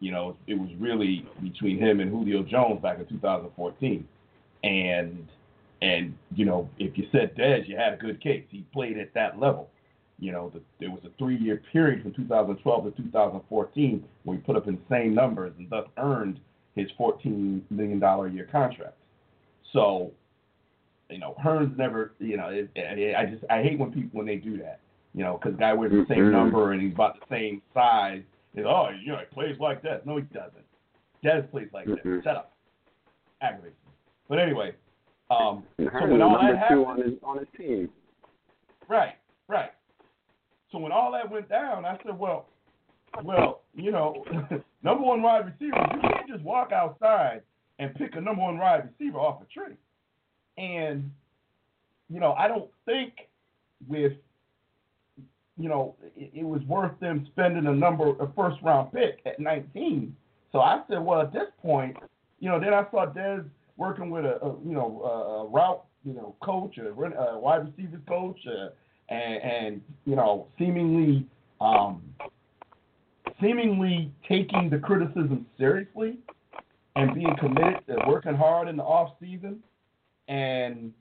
Speaker 3: You know, it was really between him and Julio Jones back in 2014, and and you know, if you said Dez, you had a good case. He played at that level. You know, the, there was a three-year period from 2012 to 2014 where he put up insane numbers and thus earned his 14 million dollar a year contract. So you know, Hurns never, you know, it, it, I just I hate when people when they do that. You know, because guy wears the same mm-hmm. number and he's about the same size. Is oh, you know, he plays like that. No, he doesn't. Dez plays like mm-hmm. that. Shut up. Aggravates. But anyway, um, so when all that happened,
Speaker 4: on his on his team.
Speaker 3: Right, right. So when all that went down, I said, well, well, you know, number one wide receiver, you can't just walk outside and pick a number one wide receiver off a tree. And, you know, I don't think with, you know, it, it was worth them spending a number, a first round pick at 19. So I said, well, at this point, you know, then I saw Dez working with a, a you know, a, a route, you know, coach, a, a wide receivers coach, uh, and, and, you know, seemingly, um, seemingly taking the criticism seriously and being committed to working hard in the off season and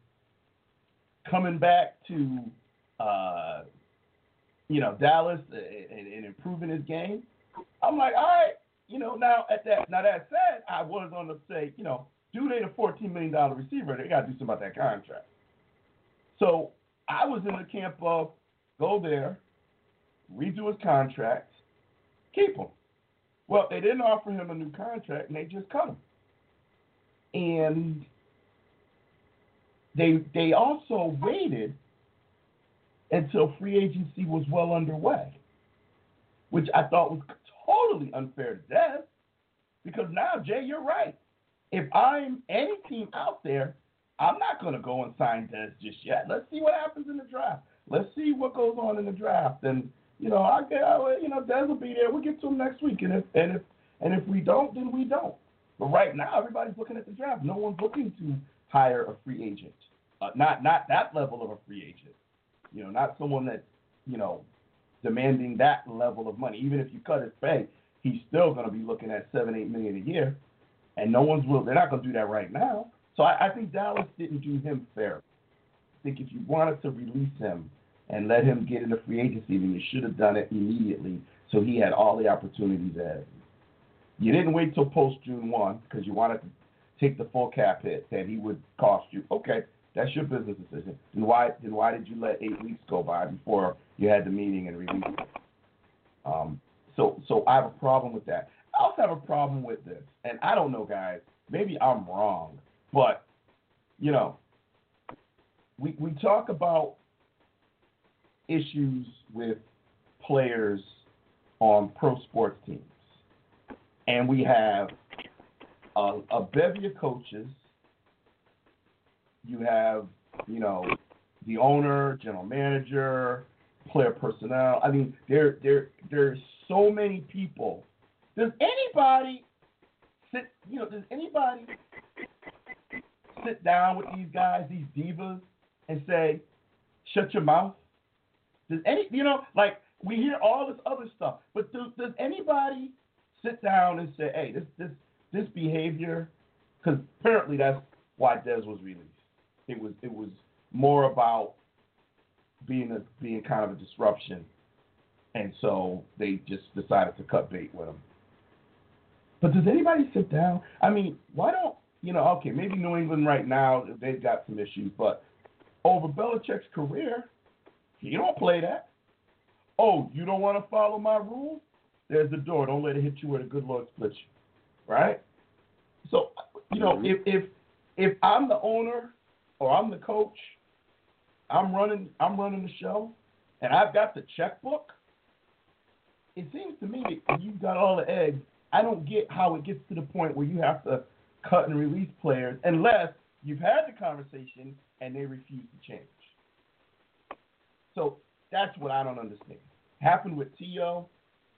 Speaker 3: coming back to uh, you know Dallas and, and, improving his game, I'm like, all right, you know. Now at that, now that said, I was to say, you know, do they a 14 million dollar receiver? They got to do something about that contract. So I was in the camp of go there, redo his contract, keep him. Well, they didn't offer him a new contract, and they just cut him. And they they also waited until free agency was well underway, which I thought was totally unfair to Dez. Because now, Jay, you're right. If I'm any team out there, I'm not going to go and sign Dez just yet. Let's see what happens in the draft. Let's see what goes on in the draft, and you know, I get, you know, Dez will be there. We'll get to him next week, and if and if and if we don't, then we don't. But right now, everybody's looking at the draft. No one's looking to hire a free agent. Uh, not not that level of a free agent. You know, not someone that you know demanding that level of money. Even if you cut his pay, he's still going to be looking at seven eight million a year, and no one's will. They're not going to do that right now. So I, I think Dallas didn't do him fair. I think if you wanted to release him and let him get into free agency, then you should have done it immediately so he had all the opportunities ahead. You didn't wait till post June one because you wanted to take the full cap hit that he would cost you. Okay, that's your business decision. Then why then why did you let eight weeks go by before you had the meeting and released it? Um, so so I have a problem with that. I also have a problem with this, and I don't know, guys. Maybe I'm wrong, but you know, we we talk about issues with players on pro sports teams, and we have a, a bevy of coaches. You have, you know, the owner, general manager, player personnel. I mean, there, there, there's so many people. Does anybody sit? You know, does anybody sit down with these guys, these divas, and say, "Shut your mouth"? Does any, you know, like we hear all this other stuff, but do, does anybody sit down and say, "Hey, this, this, this behavior"? Because apparently that's why Dez was released. It was, it was more about being a being kind of a disruption, and so they just decided to cut bait with him. But does anybody sit down? I mean, why don't you know? Okay, maybe New England right now they've got some issues, but over Belichick's career, he don't play that. Oh, you don't want to follow my rules? There's the door. Don't let it hit you where the good Lord splits you. Right? So, you know, mm-hmm. if if if I'm the owner or I'm the coach, I'm running I'm running the show, and I've got the checkbook. It seems to me that you've got all the eggs. I don't get how it gets to the point where you have to cut and release players unless you've had the conversation and they refuse to change. So that's what I don't understand. Happened with T.O.,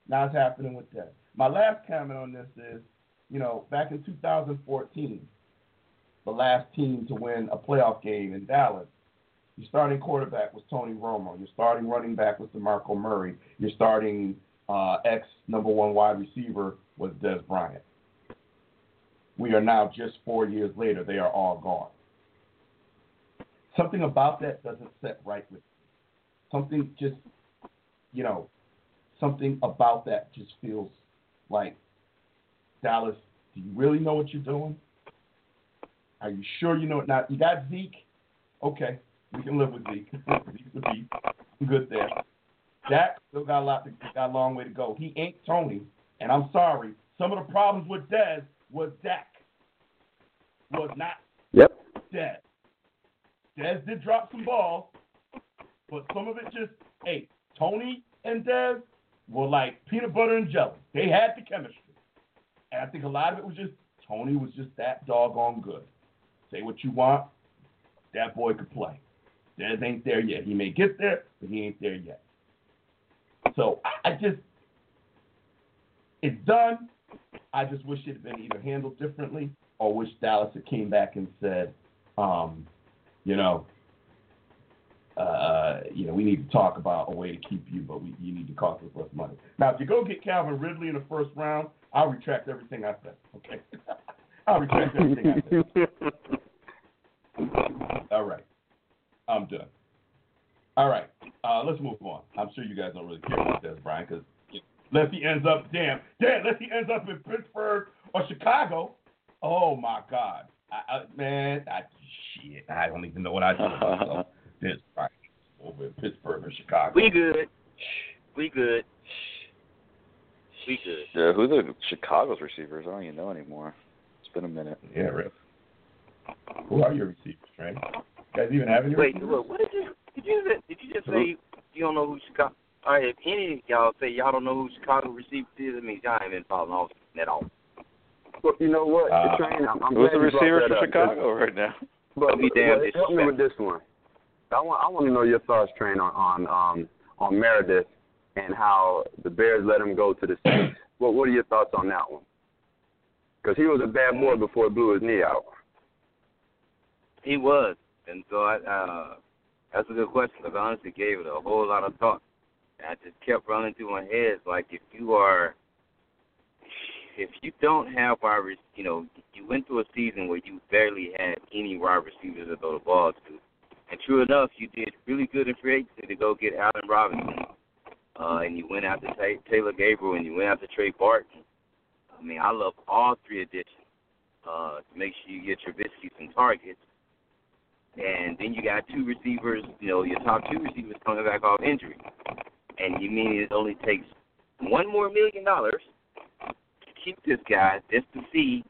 Speaker 3: now it's happening with that. My last comment on this is, you know, back in 2014, the last team to win a playoff game in Dallas, your starting quarterback was Tony Romo. Your starting running back was DeMarco Murray. Your starting uh, ex number one wide receiver was Dez Bryant. We are now just four years later. They are all gone. Something about that doesn't set right with me. Something just, you know, something about that just feels like Dallas. Do you really know what you're doing? Are you sure you know it? Now you got Zeke. Okay, we can live with Zeke. Zeke's the beast. I'm good there. Dak still got a lot, to, got a long way to go. He ain't Tony, and I'm sorry. Some of the problems with Dez was Dak, was not
Speaker 4: Yep.
Speaker 3: Dez. Dez did drop some balls, but some of it just, hey, Tony and Dez were like peanut butter and jelly. They had the chemistry. And I think a lot of it was just Tony was just that doggone good. Say what you want, that boy could play. Dez ain't there yet. He may get there, but he ain't there yet. So I, I just, it's done. I just wish it had been either handled differently or wish Dallas had came back and said, um, you know, uh, you know, we need to talk about a way to keep you, but we, you need to cost us less money. Now, if you go get Calvin Ridley in the first round, I'll retract everything I said. Okay, I'll retract everything I said. All right, I'm done. All right, uh, let's move on. I'm sure you guys don't really care about this, Brian, because unless he ends up, damn, damn, unless he ends up in Pittsburgh or Chicago. Oh my God, I, I, man, I, shit, I don't even know what I do with. This right over in Pittsburgh or Chicago.
Speaker 5: We good. We good. We good.
Speaker 6: Yeah, who the Chicago's receivers? I don't even know anymore. It's been a minute.
Speaker 3: Yeah, really. Who are your receivers, Trey? You guys even have any
Speaker 5: Wait,
Speaker 3: receivers?
Speaker 5: look, what did you did you did you just say you don't know who Chicago? All right, if any of y'all say y'all don't know who Chicago receiver is, it means y'all ain't been following off at all.
Speaker 4: Well, you know what,
Speaker 3: Uh,
Speaker 4: Train, I'm, I'm
Speaker 6: Who's the receiver for
Speaker 4: up, 'cause-
Speaker 6: Chicago right now?
Speaker 4: But,
Speaker 5: Don't be damn
Speaker 4: but help me with this one. I want I want to know your thoughts, Train, on on um on Meredith and how the Bears let him go to the Saints. What what are your thoughts on that one? Because he was a bad boy before he blew his knee out.
Speaker 5: He was, and so I uh, that's a good question because I honestly gave it a whole lot of thought. And I just kept running through my head like if you are, if you don't have wide, you know, you went through a season where you barely had any wide receivers to throw the ball to, and true enough, you did really good in free agency to go get Allen Robinson, uh, and you went after Ta Taylor Gabriel, and you went after Trey Burton. I mean, I love all three additions uh, to make sure you get your Trubisky some targets. And then you got two receivers, you know, your top two receivers coming back off injury. And you mean it only takes one more million dollars to keep this guy just to see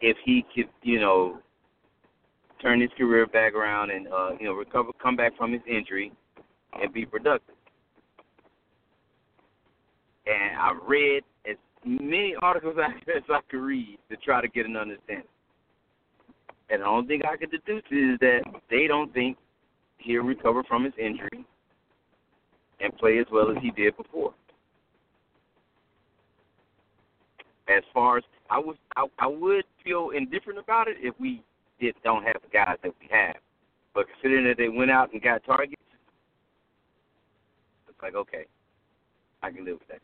Speaker 5: if he could, you know, turn his career back around and uh, you know recover, come back from his injury, and be productive. And I read as many articles as I could read to try to get an understanding. And the only thing I could deduce is that they don't think he'll recover from his injury and play as well as he did before. As far as I was, I, I would feel indifferent about it if we did don't have the guys that we have. But considering that they went out and got targets, it's like okay, I can live with that.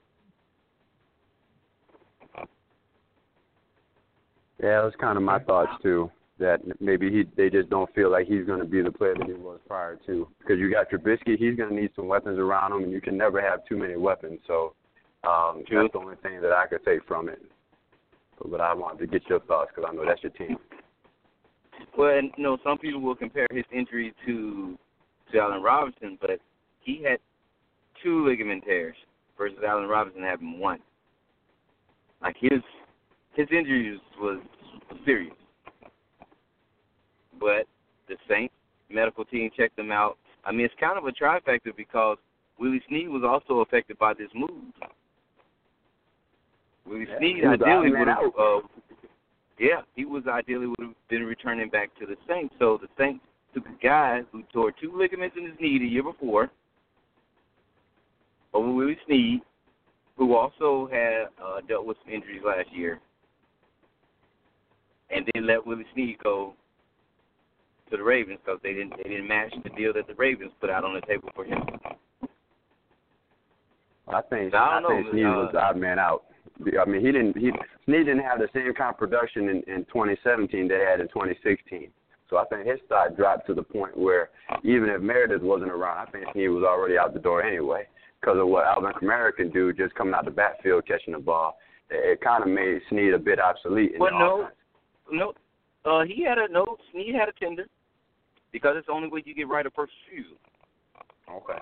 Speaker 4: Yeah, that's kind of my thoughts too. That maybe he they just don't feel like he's going to be the player that he was prior to. Because you got Trubisky, he's going to need some weapons around him, and you can never have too many weapons. So um,
Speaker 5: True.
Speaker 4: that's the only thing that I could take from it. But I wanted to get your thoughts because I know that's your team.
Speaker 5: Well, and, you know, some people will compare his injury to to Allen Robinson, but he had two ligament tears versus Allen Robinson having one. Like his his injuries was serious, but the Saints medical team checked him out. I mean, it's kind of a trifecta because Willie Snead was also affected by this move. Willie
Speaker 4: Yeah,
Speaker 5: Snead ideally would have, uh, yeah, he was ideally would have been returning back to the Saints. So the Saints took a guy who tore two ligaments in his knee the year before over Willie Snead, who also had uh, dealt with some injuries last year, and they let Willie Snead go to the Ravens because they didn't they didn't match the deal that the Ravens put out on the table for him.
Speaker 4: I think
Speaker 5: I don't
Speaker 4: think
Speaker 5: know,
Speaker 4: Snead
Speaker 5: uh,
Speaker 4: was the odd man out. I mean, he didn't. He Snead didn't have the same kind of production in, in 2017 that he had in 2016. So I think his stock dropped to the point where even if Meredith wasn't around, I think Snead was already out the door anyway because of what Alvin Kamara can do, just coming out the backfield catching the ball. It, it kind of made Snead a bit obsolete. In
Speaker 5: Well,
Speaker 4: the
Speaker 5: no,
Speaker 4: offense.
Speaker 5: no, uh, he had a no. Snead had a tender because it's the only way you get right of first refusal.
Speaker 4: Okay.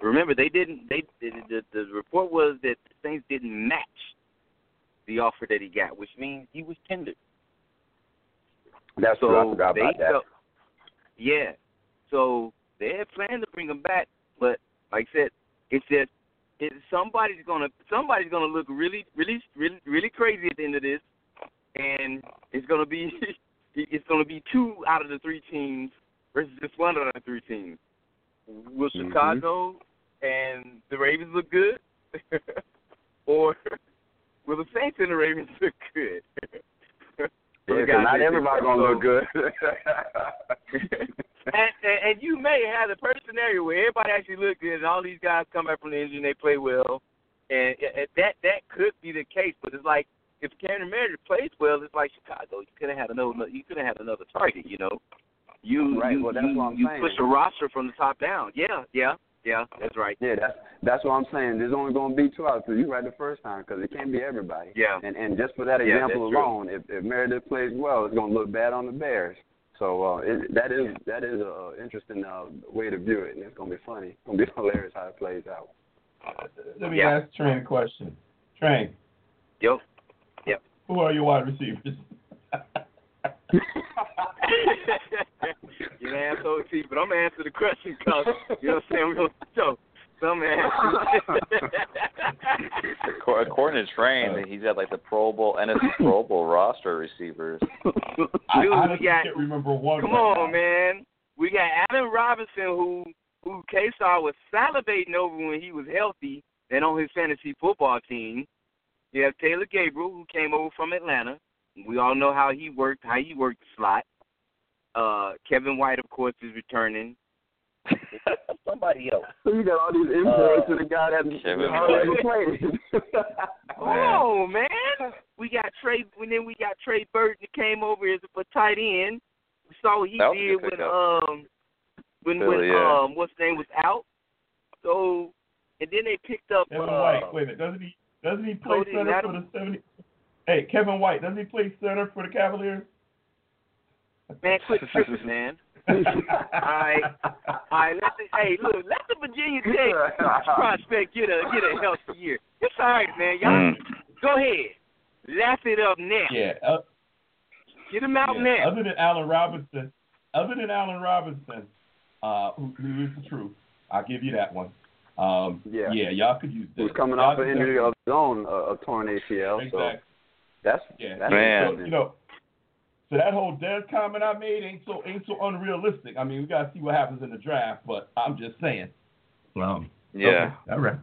Speaker 5: Remember, they didn't. They the, the report was that things didn't match the offer that he got, which means he was tendered.
Speaker 4: That's
Speaker 5: so
Speaker 4: true. I forgot about that.
Speaker 5: felt, yeah. So they had planned to bring him back, but like I said, it's just it, somebody's gonna somebody's gonna look really, really, really, really crazy at the end of this, and it's gonna be it's gonna be two out of the three teams versus just one out of the three teams. Will
Speaker 4: Mhm.
Speaker 5: Chicago and the Ravens look good, or will the Saints and the Ravens look good?
Speaker 4: Yeah, not
Speaker 5: they-
Speaker 4: everybody gonna look good.
Speaker 5: and, and and you may have the first scenario where everybody actually look good, and all these guys come back from the injury and they play well, and, and that that could be the case. But it's like if Cameron Meredith plays well, it's like Chicago. You could have had another you could have had another target. You know, you
Speaker 4: Right,
Speaker 5: you
Speaker 4: well, that's
Speaker 5: you,
Speaker 4: what I'm
Speaker 5: you
Speaker 4: saying.
Speaker 5: push a roster from the top down. Yeah, yeah, yeah. That's right.
Speaker 4: Yeah, that's that's what I'm saying. There's only going to be two out of three. You right the first time because it can't be everybody.
Speaker 5: Yeah.
Speaker 4: And and just for that
Speaker 5: Yeah,
Speaker 4: example
Speaker 5: that's true.
Speaker 4: alone, if, if Meredith plays well, it's going to look bad on the Bears. So uh, it, that is that is a interesting uh, way to view it, and it's going to be funny. It's going to be hilarious how it plays out.
Speaker 3: Let me
Speaker 5: Yeah.
Speaker 3: ask Train a question. Train,
Speaker 5: Yep.
Speaker 3: Who are your wide receivers?
Speaker 5: You're an asshole, T, but I'm gonna answer the question because you know what I'm saying. We're gonna so some answer.
Speaker 6: Accor- According to Train, uh. he's got like the Pro Bowl NFC Pro Bowl roster receivers.
Speaker 5: Dude,
Speaker 3: honestly
Speaker 5: we got-
Speaker 3: can't remember one.
Speaker 5: Come
Speaker 3: right
Speaker 5: on,
Speaker 3: now.
Speaker 5: man. We got Allen Robinson, who who K-Star was salivating over when he was healthy and on his fantasy football team. You have Taylor Gabriel, who came over from Atlanta. We all know how he worked, how he worked the slot. Uh, Kevin White, of course, is returning. Somebody else.
Speaker 4: So you got all these influence to the guy that
Speaker 6: Kevin
Speaker 4: hardly ever
Speaker 5: White.
Speaker 4: played.
Speaker 5: Oh man, we got Trey. And then we got Trey Burton that came over as a tight end. We saw what he
Speaker 6: That was a
Speaker 5: did when
Speaker 6: pickup.
Speaker 5: um when when
Speaker 6: yeah.
Speaker 5: um what's his name was out. So and then they picked up
Speaker 3: Kevin
Speaker 5: uh,
Speaker 3: White. Wait a minute. Doesn't he? Doesn't he play
Speaker 5: Cody
Speaker 3: center for
Speaker 5: Madden?
Speaker 3: the seventy? Hey, Kevin White. Doesn't he play center for the Cavaliers?
Speaker 5: man, quit tripping, man. Alright. All right, let the hey look, let the Virginia Tech prospect get a get a healthy year. It's all right, man. Y'all
Speaker 6: Mm.
Speaker 5: go ahead, laugh it up now.
Speaker 3: yeah. Uh,
Speaker 5: Get him out
Speaker 3: yeah.
Speaker 5: now.
Speaker 3: Other than Allen Robinson, other than Allen Robinson, uh, who, who is the truth, I'll give you that one. Um,
Speaker 4: Yeah.
Speaker 3: yeah, y'all could use this.
Speaker 4: Who's coming
Speaker 3: Y'all
Speaker 4: off an injury of his own, uh, a torn ACL. So
Speaker 3: Exactly.
Speaker 4: that's
Speaker 3: Yeah,
Speaker 4: that's
Speaker 6: Man.
Speaker 3: So, you know, so that whole Dez comment I made ain't so ain't so unrealistic. I mean, we gotta see what happens in the draft, but I'm just saying. Um,
Speaker 6: Yeah.
Speaker 3: okay, all right.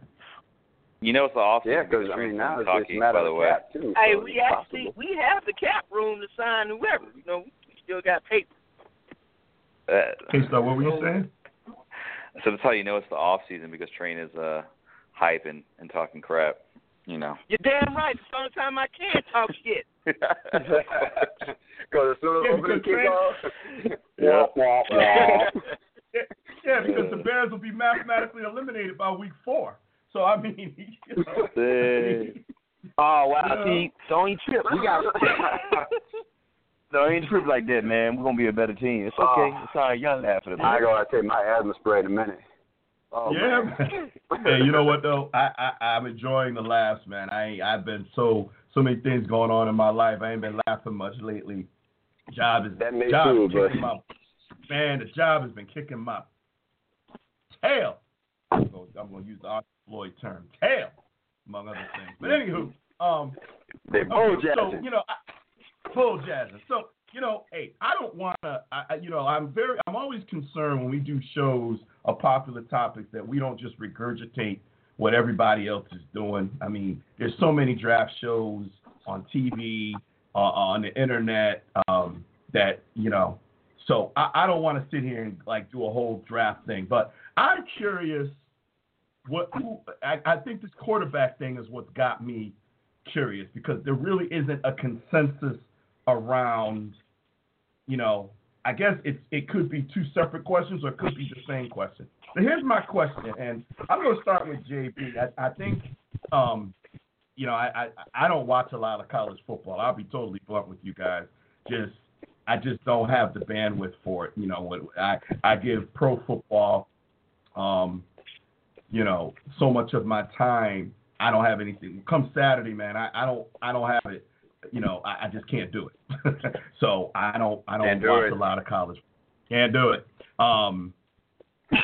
Speaker 6: You know it's the off
Speaker 4: yeah,
Speaker 6: season
Speaker 4: because I mean now it's
Speaker 6: Kentucky,
Speaker 4: just a matter
Speaker 6: by the
Speaker 4: of
Speaker 6: way.
Speaker 4: cap too.
Speaker 5: Hey,
Speaker 4: so
Speaker 5: we actually
Speaker 4: possible.
Speaker 5: we have the cap room to sign whoever. You know, we still got paper.
Speaker 6: Uh,
Speaker 3: Okay, so what were you saying?
Speaker 6: So that's how you know it's the off season because Train is uh hyping and and talking crap. You know.
Speaker 5: You're damn right. It's the only time I can talk shit.
Speaker 4: Because as soon as
Speaker 3: Yeah,
Speaker 4: opening
Speaker 3: because
Speaker 4: kickoff,
Speaker 3: Yeah.
Speaker 4: wah, wah, wah.
Speaker 3: Yeah, yeah, because the Bears will be mathematically eliminated by week four. So I mean, you know,
Speaker 7: Oh wow,
Speaker 3: Yeah.
Speaker 7: see, don't ain't trip. We got don't ain't trip like that, man. We're gonna be a better team. It's okay.
Speaker 4: Oh.
Speaker 7: It's all right. Y'all laugh at it.
Speaker 4: I gotta take my asthma spray in a minute. Oh,
Speaker 3: yeah.
Speaker 4: man.
Speaker 3: man. hey, you know what though? I, I I'm enjoying the laughs, man. I ain't, I've been so so many things going on in my life. I ain't been laughing much lately. Job is
Speaker 4: That me
Speaker 3: job
Speaker 4: too,
Speaker 3: is kicking my man. The job has been kicking my tail. I'm gonna, I'm gonna use the Arthur Floyd term, tail, among other things. But anywho, um,
Speaker 4: They bull
Speaker 3: Okay, so you know, I, bull jazzing. So you know, hey, I don't want to. You know, I'm very. I'm always concerned when we do shows of popular topics that we don't just regurgitate what everybody else is doing. I mean, there's so many draft shows on TV, uh, on the internet, um, that you know. So I, I don't want to sit here and like do a whole draft thing, but I'm curious. What who, I, I think this quarterback thing is what's got me curious because there really isn't a consensus around, you know, I guess it's it could be two separate questions or it could be the same question. So here's my question, and I'm going to start with JB. I, I think, um, you know, I, I I don't watch a lot of college football. I'll be totally blunt with you guys. Just I just don't have the bandwidth for it. You know, I I give pro football, um, you know, so much of my time. I don't have anything. Come Saturday, man, I, I don't I don't have it. You know, I, I just can't do it. so I don't I don't
Speaker 4: Can't
Speaker 3: watch
Speaker 4: it.
Speaker 3: a lot of college. Can't do it. Um,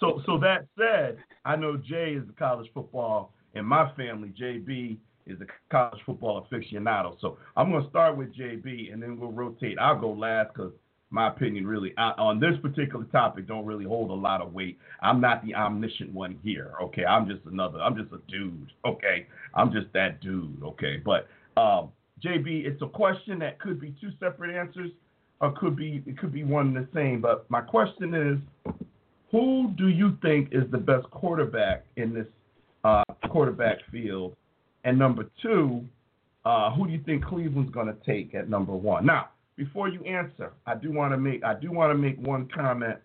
Speaker 3: so so that said, I know Jay is the college football in my family. JB is a college football aficionado. So I'm going to start with JB and then we'll rotate. I'll go last because my opinion really I, on this particular topic don't really hold a lot of weight. I'm not the omniscient one here. Okay, I'm just another. I'm just a dude. Okay, I'm just that dude. Okay, but um, JB, it's a question that could be two separate answers or could be it could be one and the same. But my question is, who do you think is the best quarterback in this uh, quarterback field? And number two, uh, who do you think Cleveland's going to take at number one? Now, before you answer, I do want to make I do want to make one comment.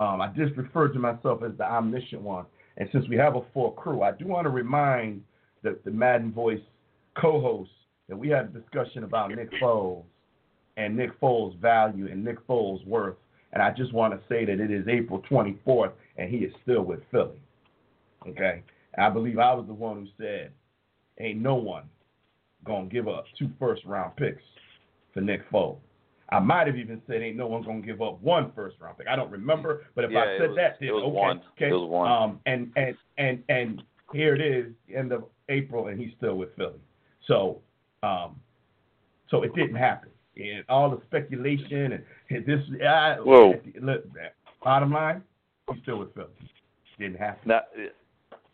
Speaker 3: Um, I just referred to myself as the omniscient one, and since we have a full crew, I do want to remind the, the Madden Voice co-hosts that we had a discussion about Nick Foles and Nick Foles' value and Nick Foles' worth. And I just want to say that it is April 24th, and he is still with Philly. Okay, and I believe I was the one who said, "Ain't no one gonna give up two first-round picks for Nick Foles." I might have even said, "Ain't no one gonna give up one first-round pick." I don't remember, but if
Speaker 6: Yeah,
Speaker 3: I said
Speaker 6: was-
Speaker 3: that,
Speaker 6: it
Speaker 3: then
Speaker 6: was
Speaker 3: okay,
Speaker 6: one.
Speaker 3: okay.
Speaker 6: It was one.
Speaker 3: Um, and and and and here it is, end of April, and he's still with Philly. So, um, so it didn't happen. And all the speculation and and this, I,
Speaker 6: Whoa.
Speaker 3: Look, bottom line, he's still with Philly. Didn't happen.
Speaker 6: Now,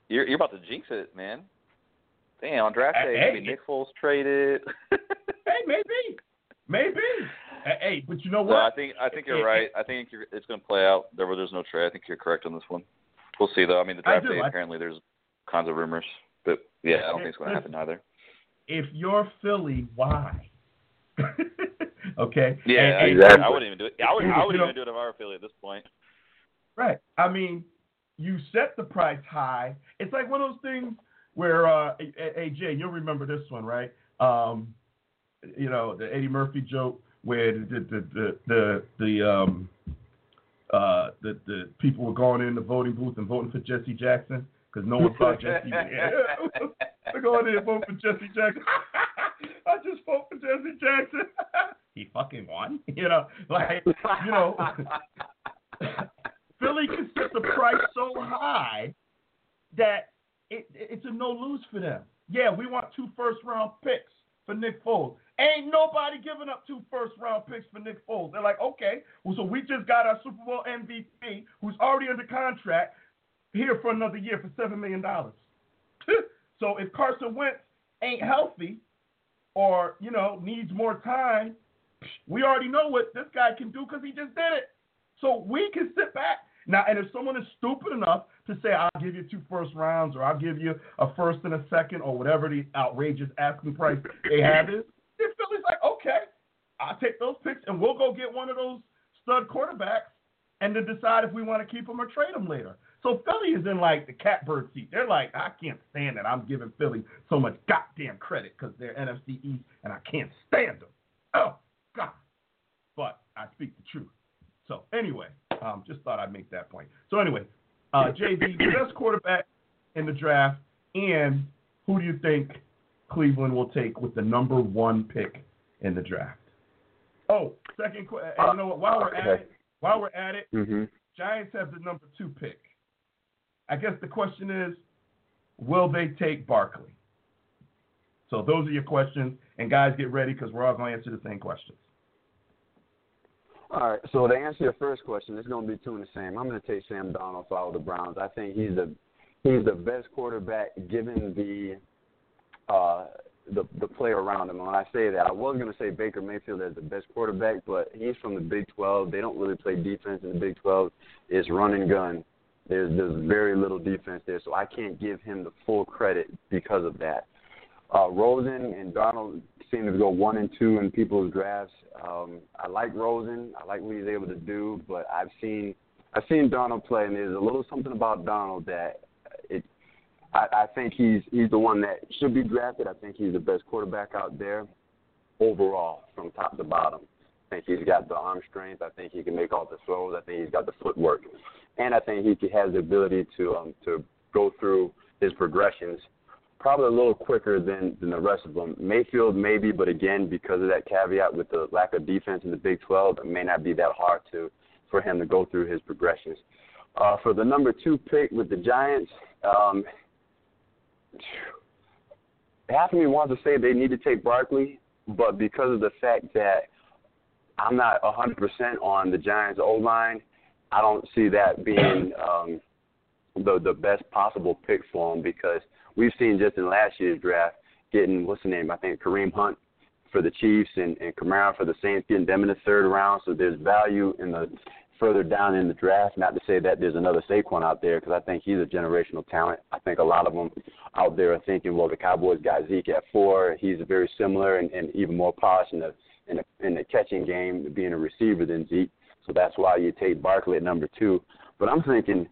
Speaker 6: you're you're about to jinx it, man. Damn, on draft day,
Speaker 3: Hey,
Speaker 6: maybe Nick Foles traded.
Speaker 3: Hey, maybe, maybe. Hey, but you know
Speaker 6: no, I
Speaker 3: what?
Speaker 6: think I think you're right. I think you're, it's going to play out. There, there's no trade. I think you're correct on this one. We'll see, though. I mean, the draft day apparently there's kinds of rumors, but yeah, I don't think it's going to happen either.
Speaker 3: If you're Philly, why? okay.
Speaker 6: Yeah,
Speaker 3: And-
Speaker 6: I,
Speaker 3: and-
Speaker 4: Exactly.
Speaker 6: I wouldn't even do it. I would I wouldn't
Speaker 3: You know-
Speaker 6: even do it if I were Philly at this point.
Speaker 3: Right. I mean, you set the price high. It's like one of those things where, uh, hey, hey, Jay, you'll remember this one, right? Um, you know, the Eddie Murphy joke where the the the the, the um uh the the people were going in the voting booth and voting for Jesse Jackson because no one thought Jesse. They're going in and vote for Jesse Jackson. I just vote for Jesse Jackson. he fucking won. You know, like you know, Philly can set the price so high that it, it's a no lose for them. Yeah, we want two first round picks for Nick Foles. Ain't nobody giving up two first round picks for Nick Foles. They're like, okay, well, so we just got our Super Bowl MVP who's already under contract here for another year for seven million dollars. So if Carson Wentz ain't healthy or you know needs more time, we already know what this guy can do because he just did it. So we can sit back now, and if someone is stupid enough to say, I'll give you two first rounds, or I'll give you a first and a second, or whatever the outrageous asking price they have is, then Philly's like, okay, I'll take those picks, and we'll go get one of those stud quarterbacks, and then decide if we want to keep them or trade them later. So Philly is in like the catbird seat. They're like, I can't stand it. I'm giving Philly so much goddamn credit because they're NFC East, and I can't stand them. Oh God! But I speak the truth. So anyway, um, just thought I'd make that point. So anyway, uh, JB, best quarterback in the draft, and who do you think Cleveland will take with the number one pick in the draft? Oh, second question. you know what? While we're at it, while we're at it,
Speaker 4: hmm
Speaker 3: Giants have the number two pick. I guess the question is, will they take Barkley? So those are your questions, and guys, get ready because we're all going to answer the same questions.
Speaker 4: All right. So to answer your first question, it's going to be two in the same. I'm going to take Sam Darnold for all the Browns. I think he's the he's the best quarterback given the uh, the the play around him. And when I say that, I was going to say Baker Mayfield as the best quarterback, but he's from the Big 12. They don't really play defense in the Big 12. It's run and gun. There's there's very little defense there, so I can't give him the full credit because of that. Uh, Rosen and Darnold seem to go one and two in people's drafts. Um, I like Rosen. I like what he's able to do, but I've seen I've seen Darnold play, and there's a little something about Darnold that it. I, I think he's he's the one that should be drafted. I think he's the best quarterback out there overall, from top to bottom. I think he's got the arm strength. I think he can make all the throws. I think he's got the footwork, and I think he has the ability to um, to go through his progressions probably a little quicker than than the rest of them. Mayfield maybe, but again, because of that caveat with the lack of defense in the Big 12, it may not be that hard to for him to go through his progressions. Uh, for the number two pick with the Giants, um, half of me wants to say they need to take Barkley, but because of the fact that I'm not 100% on the Giants' O line, I don't see that being um, the the best possible pick for him because we've seen just in last year's draft getting what's the name? I think Kareem Hunt for the Chiefs and, and Kamara for the Saints, getting them in the third round. So there's value in the further down in the draft. Not to say that there's another Saquon out there because I think he's a generational talent. I think a lot of them out there are thinking, well, the Cowboys got Zeke at four. He's very similar and, and even more polished in the in the in the catching game, being a receiver than Zeke. So that's why you take Barkley at number two. But I'm thinking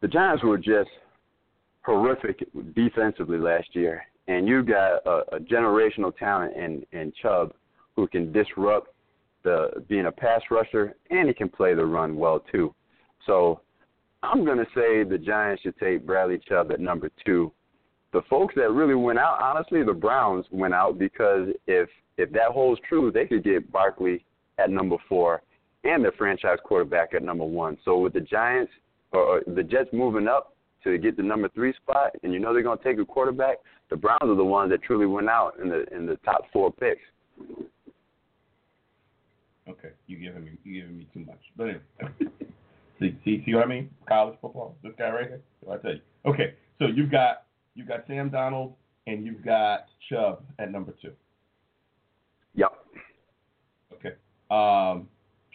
Speaker 4: the Giants were just horrific defensively last year, and you got a, a generational talent in in Chubb who can disrupt the being a pass rusher, and he can play the run well too. So I'm going to say the Giants should take Bradley Chubb at number two. The folks that really went out, honestly, the Browns went out because if if that holds true, they could get Barkley at number four and their franchise quarterback at number one. So with the Giants or the Jets moving up, to get the number three spot, and you know they're going to take a quarterback, the Browns are the ones that truly went out in the in the top four picks.
Speaker 3: Okay, you giving me you giving me too much, but anyway. see, see, see what I mean? College football. This guy right here. I tell you. Okay, so you've got you've got Sam Darnold and you've got Chubb at number two.
Speaker 4: Yep.
Speaker 3: Okay. Um,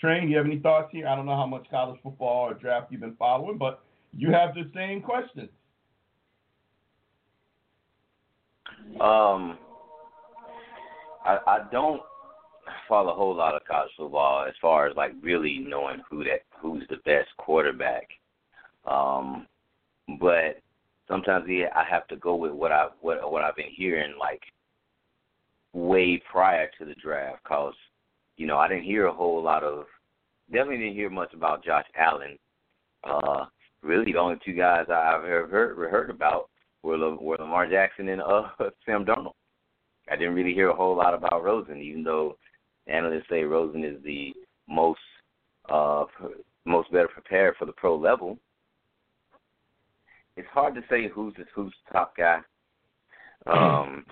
Speaker 3: Train, you have any thoughts here? I don't know how much college football or draft you've been following, but you have the same questions.
Speaker 8: Um, I I don't follow a whole lot of college football as far as like really knowing who that who's the best quarterback. Um, but sometimes yeah, I have to go with what I what what I've been hearing like way prior to the draft, cause you know I didn't hear a whole lot of definitely didn't hear much about Josh Allen. Uh, really the only two guys I've ever heard heard about were were Lamar Jackson and uh Sam Darnold. I didn't really hear a whole lot about Rosen, even though
Speaker 5: analysts say Rosen is the most uh most better prepared for the pro level. It's hard to say who's the who's the top guy. Um,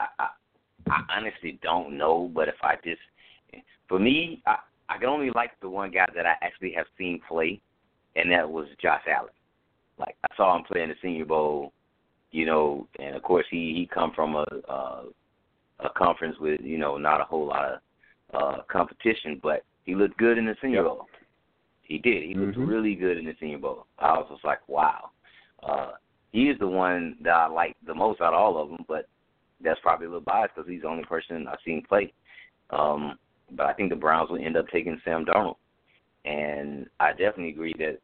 Speaker 5: I, I I honestly don't know, but if I just for me, I I can only like the one guy that I actually have seen play, and that was Josh Allen. Like I saw him play in the Senior Bowl, you know, and of course he he come from a uh, a conference with you know not a whole lot of uh competition, but he looked good in the Senior
Speaker 3: Yep.
Speaker 5: Bowl. He did. He looked
Speaker 4: Mhm.
Speaker 5: really good in the Senior Bowl. I was just like, wow. Uh, he is the one that I like the most out of all of them, but that's probably a little biased because he's the only person I've seen play. Um, but I think the Browns will end up taking Sam Darnold, and I definitely agree that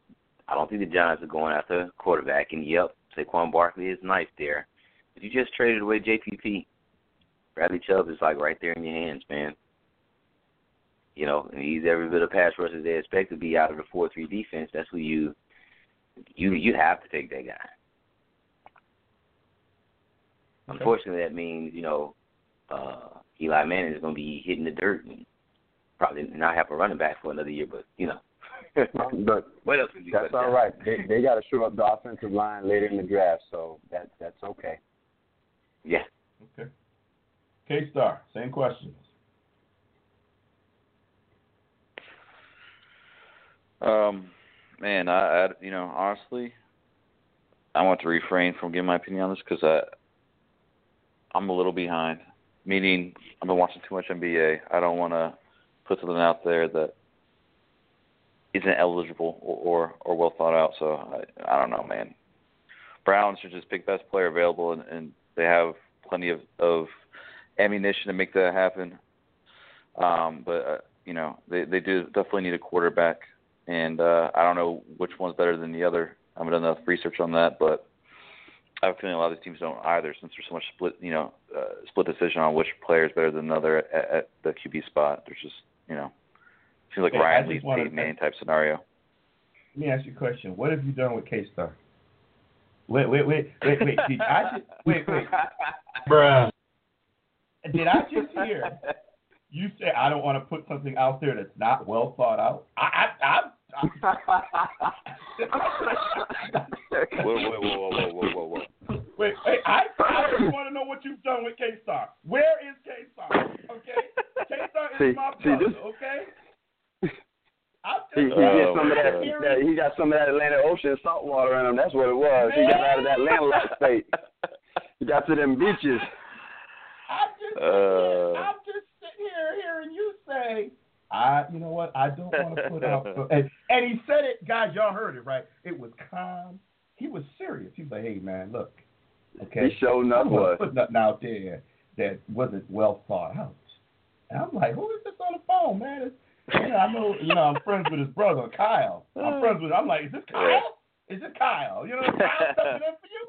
Speaker 5: I don't think the Giants are going after quarterback. And yep, Saquon Barkley is nice there, but you just traded away JPP. Bradley Chubb is like right there in your hands, man. You know, and he's every bit of pass rush as they expect to be out of the four three defense. That's who you you you have to take that guy. Unfortunately, that means you know uh, Eli Manning is going to be hitting the dirt and probably not have a running back for another year. But you know,
Speaker 4: But
Speaker 5: what else would you
Speaker 4: that's
Speaker 5: cut
Speaker 4: all
Speaker 5: down?
Speaker 4: right. They they got to show up the offensive line later in the draft, so that that's okay.
Speaker 5: Yeah.
Speaker 3: Okay. K Star, same questions.
Speaker 6: Um, man, I, I you know honestly, I want to refrain from giving my opinion on this because I I'm a little behind. Meaning, I've been watching too much NBA. I don't want to put something out there that isn't eligible or or, or well thought out. So I I don't know, man. Browns should just pick best player available, and, and they have plenty of of ammunition to make that happen. Um, but uh, you know, they they do definitely need a quarterback, and uh, I don't know which one's better than the other. I haven't done enough research on that, but I have a feeling a lot of these teams don't either, since there's so much split, you know, uh, split decision on which player is better than another at, at the QB spot. There's just, you know, seems like
Speaker 3: Hey,
Speaker 6: Ryan
Speaker 3: just
Speaker 6: Lee's
Speaker 3: wanted
Speaker 6: Peyton Manning type scenario.
Speaker 3: Let me ask you a question. What have you done with K Star? Wait, wait, wait, wait, wait. Did I just wait, wait?
Speaker 9: Bruh.
Speaker 3: Did I just hear you say I don't want to put something out there that's not well thought out? I, I, I, I
Speaker 6: Whoa, whoa, whoa, whoa, whoa, whoa, whoa, whoa.
Speaker 3: Wait, wait, I, I just want to know what you've done with K Star. Where is K Star? Okay, K Star is
Speaker 4: See-
Speaker 3: my
Speaker 4: see,
Speaker 3: brother.
Speaker 4: this-
Speaker 3: Okay.
Speaker 4: He, he
Speaker 6: Oh,
Speaker 4: some of that, that. He got some of that Atlantic Ocean salt water in him. That's what it was. He got out of that landlocked state. He got to them beaches.
Speaker 3: I'm just,
Speaker 6: Uh.
Speaker 3: I'm just sitting here hearing you say, I, you know what, I don't want to put out. And, and he said it, guys, y'all heard it, right? It was calm. He was serious. He was like, hey, man, look, okay.
Speaker 4: He showed
Speaker 3: gonna
Speaker 4: was.
Speaker 3: put nothing out there that wasn't well thought out. And I'm like, who is this on the phone, man? It's, you know, I know, you know, I'm friends with his brother, Kyle. I'm friends with. I'm like, is this Kyle? Is it Kyle? You know, Kyle stepping in for you.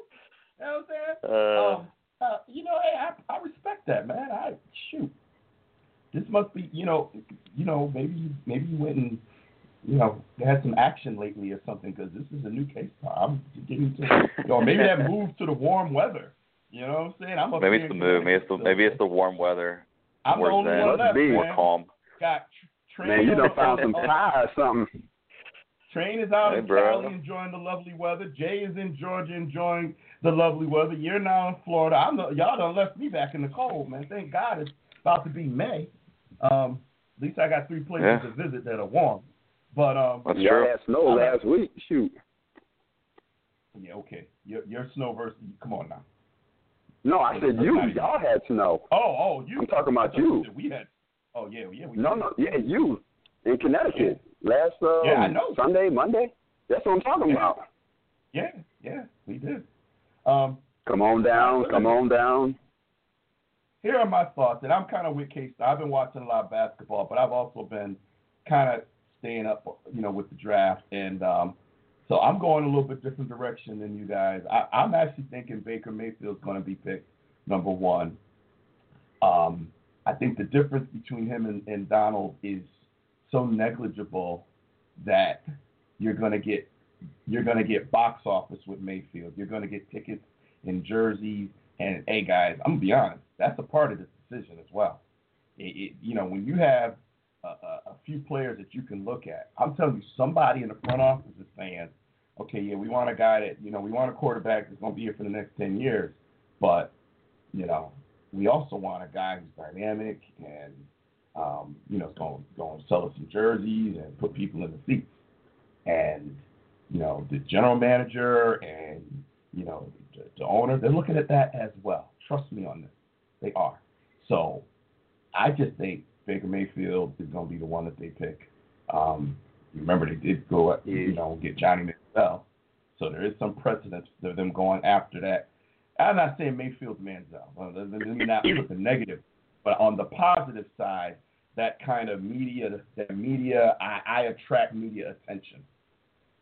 Speaker 3: You know what I'm saying?
Speaker 6: Uh,
Speaker 3: um, uh, you know, hey, I, I respect that, man. I shoot. This must be, you know, you know, maybe maybe you went and, you know, had some action lately or something because this is a new case. I'm getting to, you know, maybe that moved to the warm weather. You know what I'm saying? I'm up
Speaker 6: maybe it's the move. Maybe it's the maybe it's the warm weather.
Speaker 3: I'm the only
Speaker 6: that?
Speaker 3: one
Speaker 4: Must
Speaker 3: left,
Speaker 4: be.
Speaker 6: More
Speaker 3: man.
Speaker 6: calm.
Speaker 3: Got tr- train.
Speaker 4: Man, you done
Speaker 3: on-
Speaker 4: found some
Speaker 3: on-
Speaker 4: pie or something.
Speaker 3: Train is out
Speaker 6: Hey,
Speaker 3: in
Speaker 6: bro.
Speaker 3: Cali enjoying the lovely weather. Jay is in Georgia enjoying the lovely weather. You're now in Florida. I'm the, y'all done left me back in the cold, man. Thank God it's about to be May. Um, at least I got three places
Speaker 6: Yeah.
Speaker 3: to visit that are warm. But um,
Speaker 6: That's
Speaker 4: Y'all
Speaker 6: true.
Speaker 4: had snow
Speaker 3: I'm
Speaker 4: last week. Shoot.
Speaker 3: yeah, okay. Your, your snow versus come on now.
Speaker 4: No, I said you. Y'all had snow.
Speaker 3: Oh, oh, you.
Speaker 4: I'm talking about you.
Speaker 3: We had. Oh yeah, yeah. We
Speaker 4: No,
Speaker 3: did.
Speaker 4: no, yeah, you in Connecticut last uh,
Speaker 3: Yeah, I know.
Speaker 4: Sunday, Monday. That's what I'm talking
Speaker 3: Yeah.
Speaker 4: about.
Speaker 3: Yeah, yeah, we did. Um,
Speaker 4: Come on down, come on down.
Speaker 3: here are my thoughts, and I'm kind of with Case. I've been watching a lot of basketball, but I've also been kind of staying up, you know, with the draft, and um, so I'm going a little bit different direction than you guys. I, I'm actually thinking Baker Mayfield's going to be picked number one. Um, I think the difference between him and, and Darnold is so negligible that you're going to get you're going to get box office with Mayfield. You're going to get tickets and jerseys. And hey, guys, I'm gonna be honest. That's a part of this decision as well. it, it, you know, when you have a, few players that you can look at, I'm telling you, somebody in the front office is saying, okay, yeah, we want a guy that, you know, we want a quarterback that's going to be here for the next 10 years, but, you know, we also want a guy who's dynamic and, um, you know, going going to sell us some jerseys and put people in the seats. And, you know, the general manager and, you know, the, the owner, they're looking at that as well. Trust me on this. They are. So I just think Baker Mayfield is going to be the one that they pick. Um, remember, they did go, you know, get Johnny Manziel. So there is some precedence for them going after that. I'm not saying Mayfield's Manziel. Well, let me not put the negative, but on the positive side, that kind of media, that media, I, I attract media attention.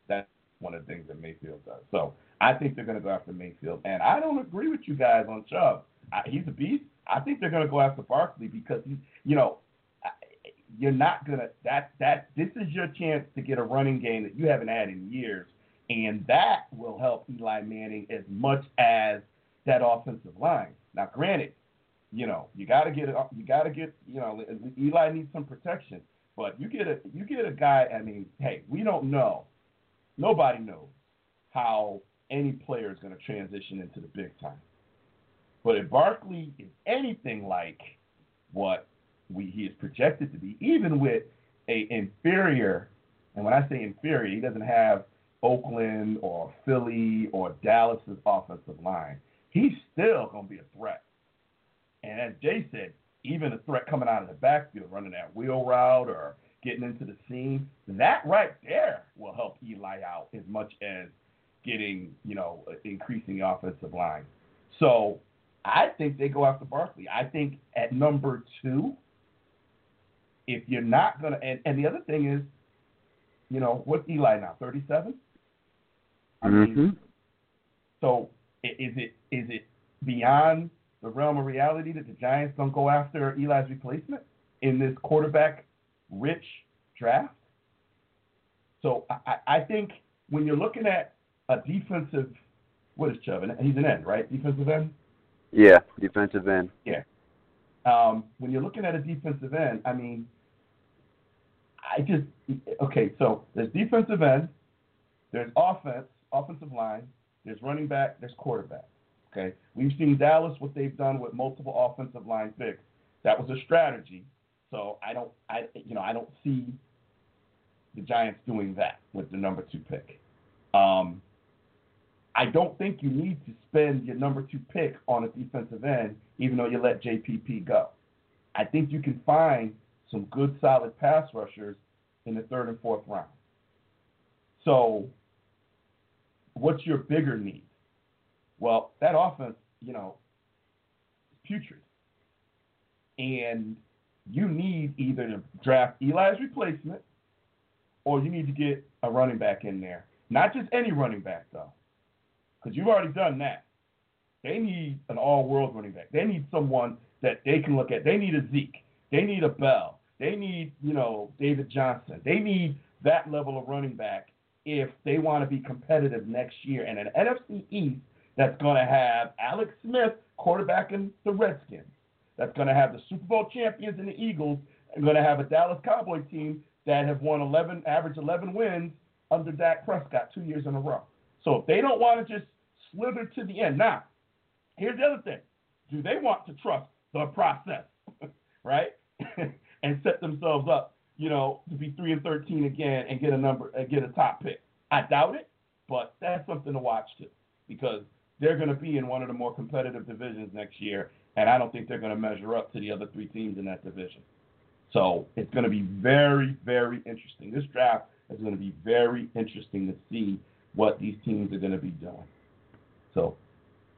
Speaker 3: That's one of the things that Mayfield does. So I think they're going to go after Mayfield, and I don't agree with you guys on Chubb. I, he's a beast. I think they're going to go after Barkley because he's, you know, you're not gonna that that this is your chance to get a running game that you haven't had in years, and that will help Eli Manning as much as that offensive line. Now, granted, you know you got to get. You got to get you know Eli needs some protection, but you get a you get a guy. I mean, hey, we don't know. Nobody knows how any player is going to transition into the big time. But if Barkley is anything like what we, he is projected to be, even with a inferior, and when I say inferior, he doesn't have Oakland or Philly or Dallas's offensive line. He's still going to be a threat. And as Jay said, even a threat coming out of the backfield, running that wheel route or getting into the seam, that right there will help Eli out as much as getting, you know, increasing the offensive line. So I think they go after Barkley. I think at number two, if you're not gonna, and, and the other thing is, you know, what's Eli now? Thirty-seven. I
Speaker 4: Mm-hmm.
Speaker 3: mean, so is it is it beyond the realm of reality that the Giants don't go after Eli's replacement in this quarterback-rich draft? So I, I I think when you're looking at a defensive, what is Chubb? He's an end, right? Defensive end.
Speaker 4: Yeah, defensive end.
Speaker 3: Yeah. Um, when you're looking at a defensive end, I mean, I just okay. So there's defensive end, there's offense, offensive line, there's running back, there's quarterback. Okay, we've seen Dallas what they've done with multiple offensive line picks. That was a strategy. So I don't, I you know, I don't see the Giants doing that with the number two pick. Um, I don't think you need to spend your number two pick on a defensive end, even though you let JPP go. I think you can find some good, solid pass rushers in the third and fourth round. So, what's your bigger need? Well, that offense, you know, is putrid. And you need either to draft Eli's replacement or you need to get a running back in there. Not just any running back, though because you've already done that. They need an all-world running back. They need someone that they can look at. They need a Zeke. They need a Bell. They need, you know, David Johnson. They need that level of running back if they want to be competitive next year. And an NFC East that's going to have Alex Smith quarterbacking the Redskins. That's going to have the Super Bowl champions and the Eagles. And going to have a Dallas Cowboy team that have won 11, average 11 wins under Dak Prescott two years in a row. So if they don't want to just slither to the end. Now, here's the other thing. Do they want to trust the process, right? and set themselves up, you know, to be 3 and 13 again and get a number uh, get a top pick? I doubt it, but that's something to watch too because they're going to be in one of the more competitive divisions next year and I don't think they're going to measure up to the other three teams in that division. So, it's going to be very very interesting. This draft is going to be very interesting to see what these teams are going to be doing. So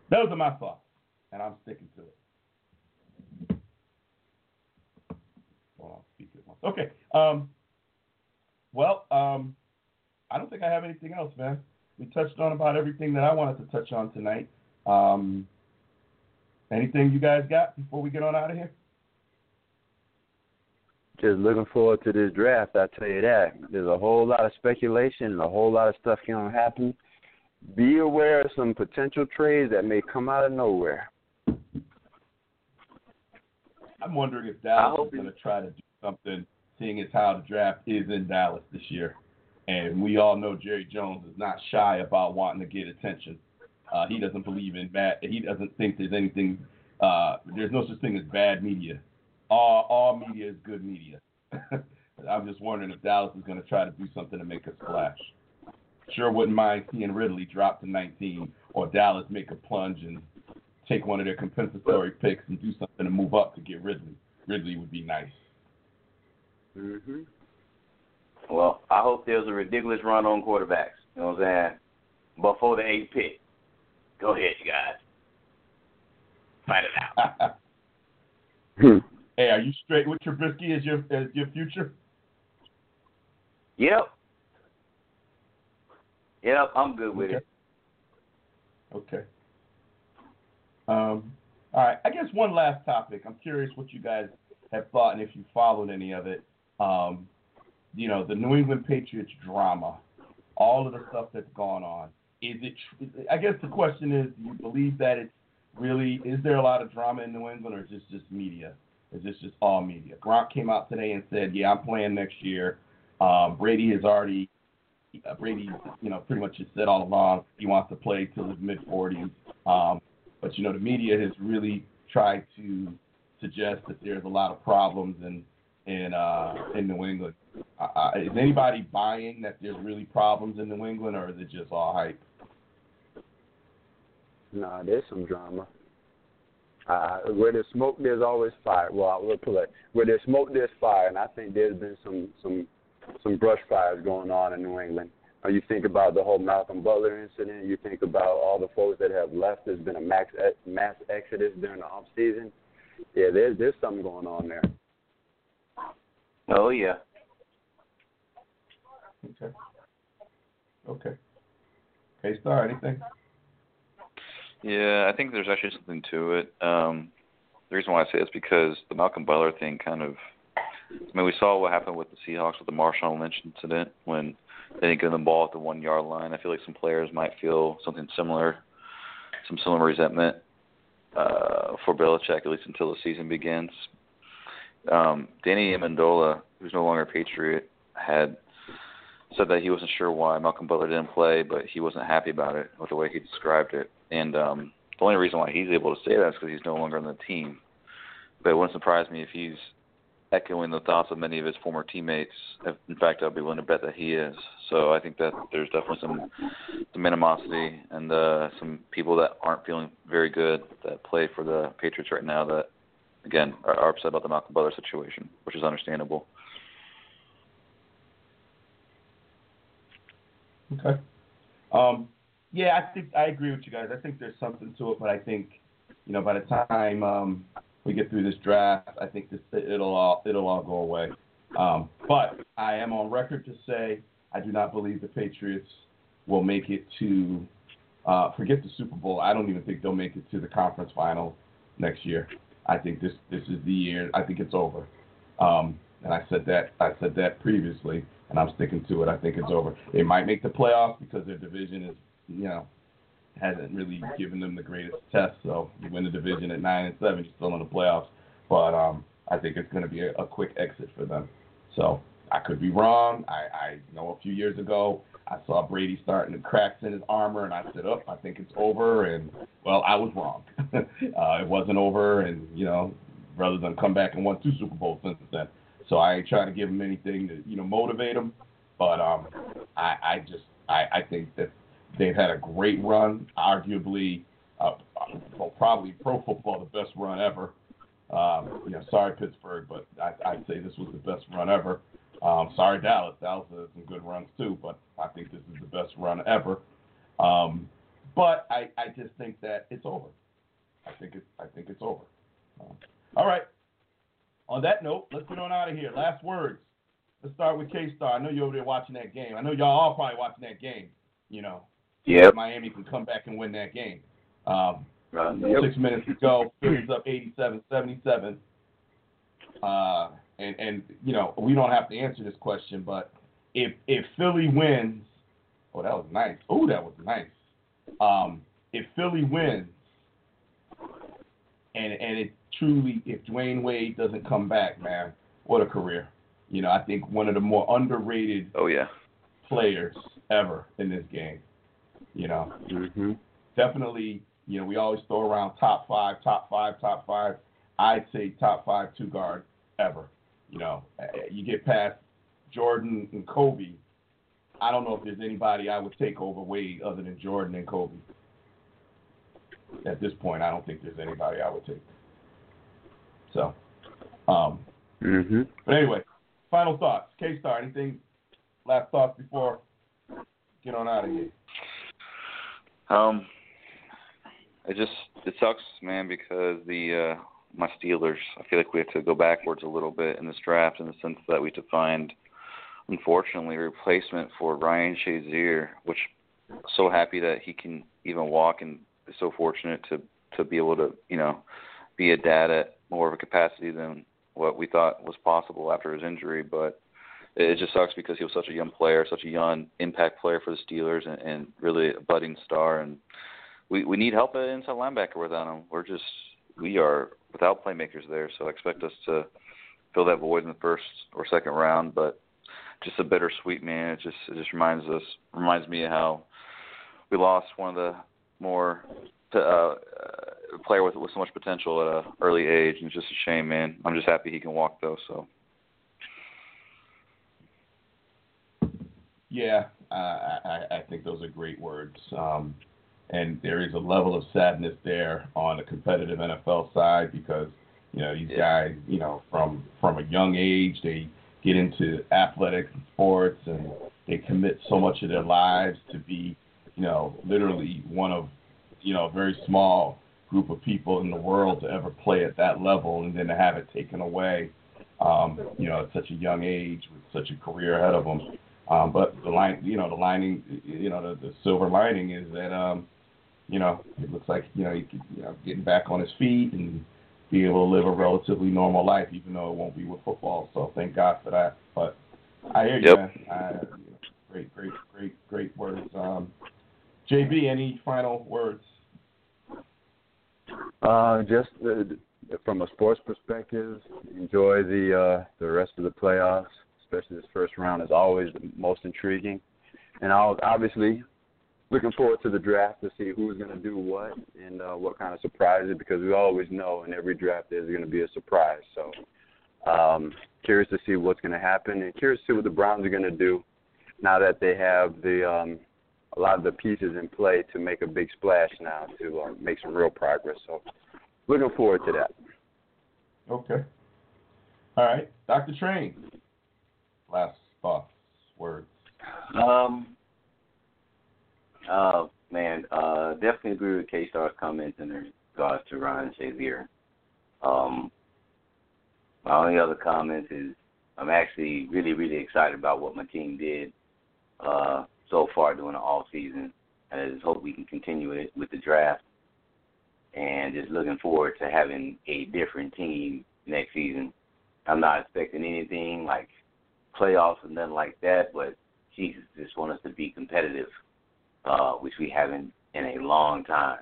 Speaker 3: those are my thoughts, and I'm sticking to it. Hold on, speak it once. Okay. Um, well, um, I don't think I have anything else, man. We touched on about everything that I wanted to touch on tonight. Um, anything you guys got before we get on out of here?
Speaker 4: Just looking forward to this draft. I tell you that. There's a whole lot of speculation and a whole lot of stuff can happen. Be aware of some potential trades that may come out of nowhere.
Speaker 3: I'm wondering if Dallas is going to try to do something, seeing as how the draft is in Dallas this year. And we all know Jerry Jones is not shy about wanting to get attention. Uh, he doesn't believe in bad. He doesn't think there's anything. Uh, there's no such thing as bad media. All all media is good media. I'm just wondering if Dallas is going to try to do something to make a splash. Sure wouldn't mind seeing Ridley drop to 19 or Dallas make a plunge and take one of their compensatory picks and do something to move up to get Ridley. Ridley would be nice.
Speaker 4: Hmm
Speaker 8: Well, I hope there's a ridiculous run on quarterbacks. You know what I'm saying? Before the eighth pick. Go ahead, you guys. Fight it out.
Speaker 3: hey, are you straight with Trubisky as your as your future?
Speaker 8: Yep. Yep, I'm good with it.
Speaker 3: Okay. Um, all right. I guess one last topic. I'm curious what you guys have thought and if you followed any of it. Um, you know, the New England Patriots drama, all of the stuff that's gone on. Is it? I guess the question is, do you believe that it's really? Is there a lot of drama in New England, or is this just media? Is this just all media? Gronk came out today and said, "Yeah, I'm playing next year." Um, Brady has already uh, Brady, you know, pretty much has said all along he wants to play till his mid 40s. Um, but you know, the media has really tried to suggest that there's a lot of problems in in uh, in New England. Uh, is anybody buying that there's really problems in New England, or is it just all hype?
Speaker 4: Nah, there's some drama. Uh, where there's smoke, there's always fire. Well, I will put it where there's smoke, there's fire, and I think there's been some some some brush fires going on in New England. Uh, you think about the whole Malcolm Butler incident. You think about all the folks that have left. There's been a max mass exodus during the off season. Yeah, there's there's something going on there.
Speaker 8: Oh yeah.
Speaker 3: Okay. Okay. K Star, anything?
Speaker 6: Yeah, I think there's actually something to it. Um, the reason why I say it is because the Malcolm Butler thing kind of. I mean, we saw what happened with the Seahawks with the Marshawn Lynch incident when they didn't give them the ball at the one yard line. I feel like some players might feel something similar, some similar resentment uh, for Belichick, at least until the season begins. Um, Danny Amendola, who's no longer a Patriot, had said that he wasn't sure why Malcolm Butler didn't play, but he wasn't happy about it with the way he described it. And um, the only reason why he's able to say that is because he's no longer on the team. But it wouldn't surprise me if he's echoing the thoughts of many of his former teammates. In fact, I'd be willing to bet that he is. So I think that there's definitely some some animosity and uh, some people that aren't feeling very good that play for the Patriots right now that, again, are, are upset about the Malcolm Butler situation, which is understandable.
Speaker 3: Okay. Um, yeah, I think I agree with you guys. I think there's something to it, but I think, you know, by the time um, we get through this draft, I think this it'll all it'll all go away. Um, but I am on record to say I do not believe the Patriots will make it to uh, forget the Super Bowl. I don't even think they'll make it to the conference final next year. I think this this is the year. I think it's over. Um, and I said that I said that previously, and I'm sticking to it. I think it's over. They might make the playoffs because their division is, you know, hasn't really given them the greatest test. So you win the division at nine and seven, you're still in the playoffs. But um, I think it's going to be a, a quick exit for them. So I could be wrong. I, I know a few years ago I saw Brady starting to cracks in his armor, and I said, "Up, oh, I think it's over." And well, I was wrong. uh, it wasn't over, and you know, rather than come back and won two Super Bowls since then. So I ain't trying to give him anything to you know motivate him, but um, I, I just I, I think that they've had a great run, arguably, uh, well, probably pro football the best run ever. Um, you know, sorry Pittsburgh, but I, I'd say this was the best run ever. Um, sorry Dallas, Dallas has some good runs too, but I think this is the best run ever. Um, but I, I just think that it's over. I think it's I think it's over. Um, all right. On that note, let's get on out of here. Last words. Let's start with K Star. I know you're over there watching that game. I know y'all all probably watching that game. You know,
Speaker 8: yeah.
Speaker 3: Miami can come back and win that game. Um,
Speaker 8: Right.
Speaker 3: Six minutes to go. Phillies up 87-77. Uh, and and you know we don't have to answer this question, but if if Philly wins, oh that was nice. Oh that was nice. Um, if Philly wins, and and it truly, if Dwyane Wade doesn't come back, man, what a career. You know, I think one of the more underrated
Speaker 6: Oh yeah.
Speaker 3: players ever in this game. You know,
Speaker 4: hmm
Speaker 3: definitely, you know, we always throw around top five, top five, top five. I'd say top five two guard ever. You know, Uh, you get past Jordan and Kobe. I don't know if there's anybody I would take over Wade other than Jordan and Kobe. At this point, I don't think there's anybody I would take. So, um,
Speaker 4: hmm
Speaker 3: but anyway, final thoughts. K Star, anything? Last thoughts before get on out of here.
Speaker 6: Um, it just it sucks, man, because the uh my Steelers. I feel like we have to go backwards a little bit in this draft in the sense that we have to find, unfortunately, a replacement for Ryan Shazier, which so happy that he can even walk and so fortunate to to be able to you know be a dad at more of a capacity than what we thought was possible after his injury, but it just sucks because he was such a young player, such a young impact player for the Steelers, and, and really a budding star. And we we need help at inside linebacker without him. We're just we are without playmakers there, so I expect us to fill that void in the first or second round. But just a bittersweet man. It just it just reminds us reminds me of how we lost one of the more uh, uh, player with with so much potential at an early age, and it's just a shame, man. I'm just happy he can walk though. So.
Speaker 3: Yeah, uh, I, I think those are great words. Um, and there is a level of sadness there on the competitive NFL side because you know these guys, you know, from from a young age they get into athletics and sports and they commit so much of their lives to be, you know, literally one of, you know, a very small group of people in the world to ever play at that level and then to have it taken away, um, you know, at such a young age with such a career ahead of them. Um, but the line, you know, the lining, you know, the, the silver lining is that, um, you know, it looks like you know he could, you know, getting back on his feet and be able to live a relatively normal life, even though it won't be with football. So thank God for that. But I hear you,
Speaker 6: Yep.
Speaker 3: man. I, you know, great, great, great, great words. Um, JB, any final words?
Speaker 4: Uh, just uh, from a sports perspective, enjoy the uh, the rest of the playoffs. Especially this first round is always the most intriguing, and I'll obviously looking forward to the draft to see who's going to do what and uh, what kind of surprises because we always know in every draft there's going to be a surprise. So um, curious to see what's going to happen and curious to see what the Browns are going to do now that they have the um, a lot of the pieces in play to make a big splash now to uh, make some real progress. So looking forward to that.
Speaker 3: Okay. All right, Dr. Train. Last thoughts, words.
Speaker 8: Um. Uh, man, uh, definitely agree with K Star's comments in regards to Ryan Shazier. Um, my only other comments is I'm actually really, really excited about what my team did uh, so far during the off season, and I just hope we can continue it with the draft. And just looking forward to having a different team next season. I'm not expecting anything like playoffs or nothing like that, but Jesus just want us to be competitive, uh, which we haven't in a long time.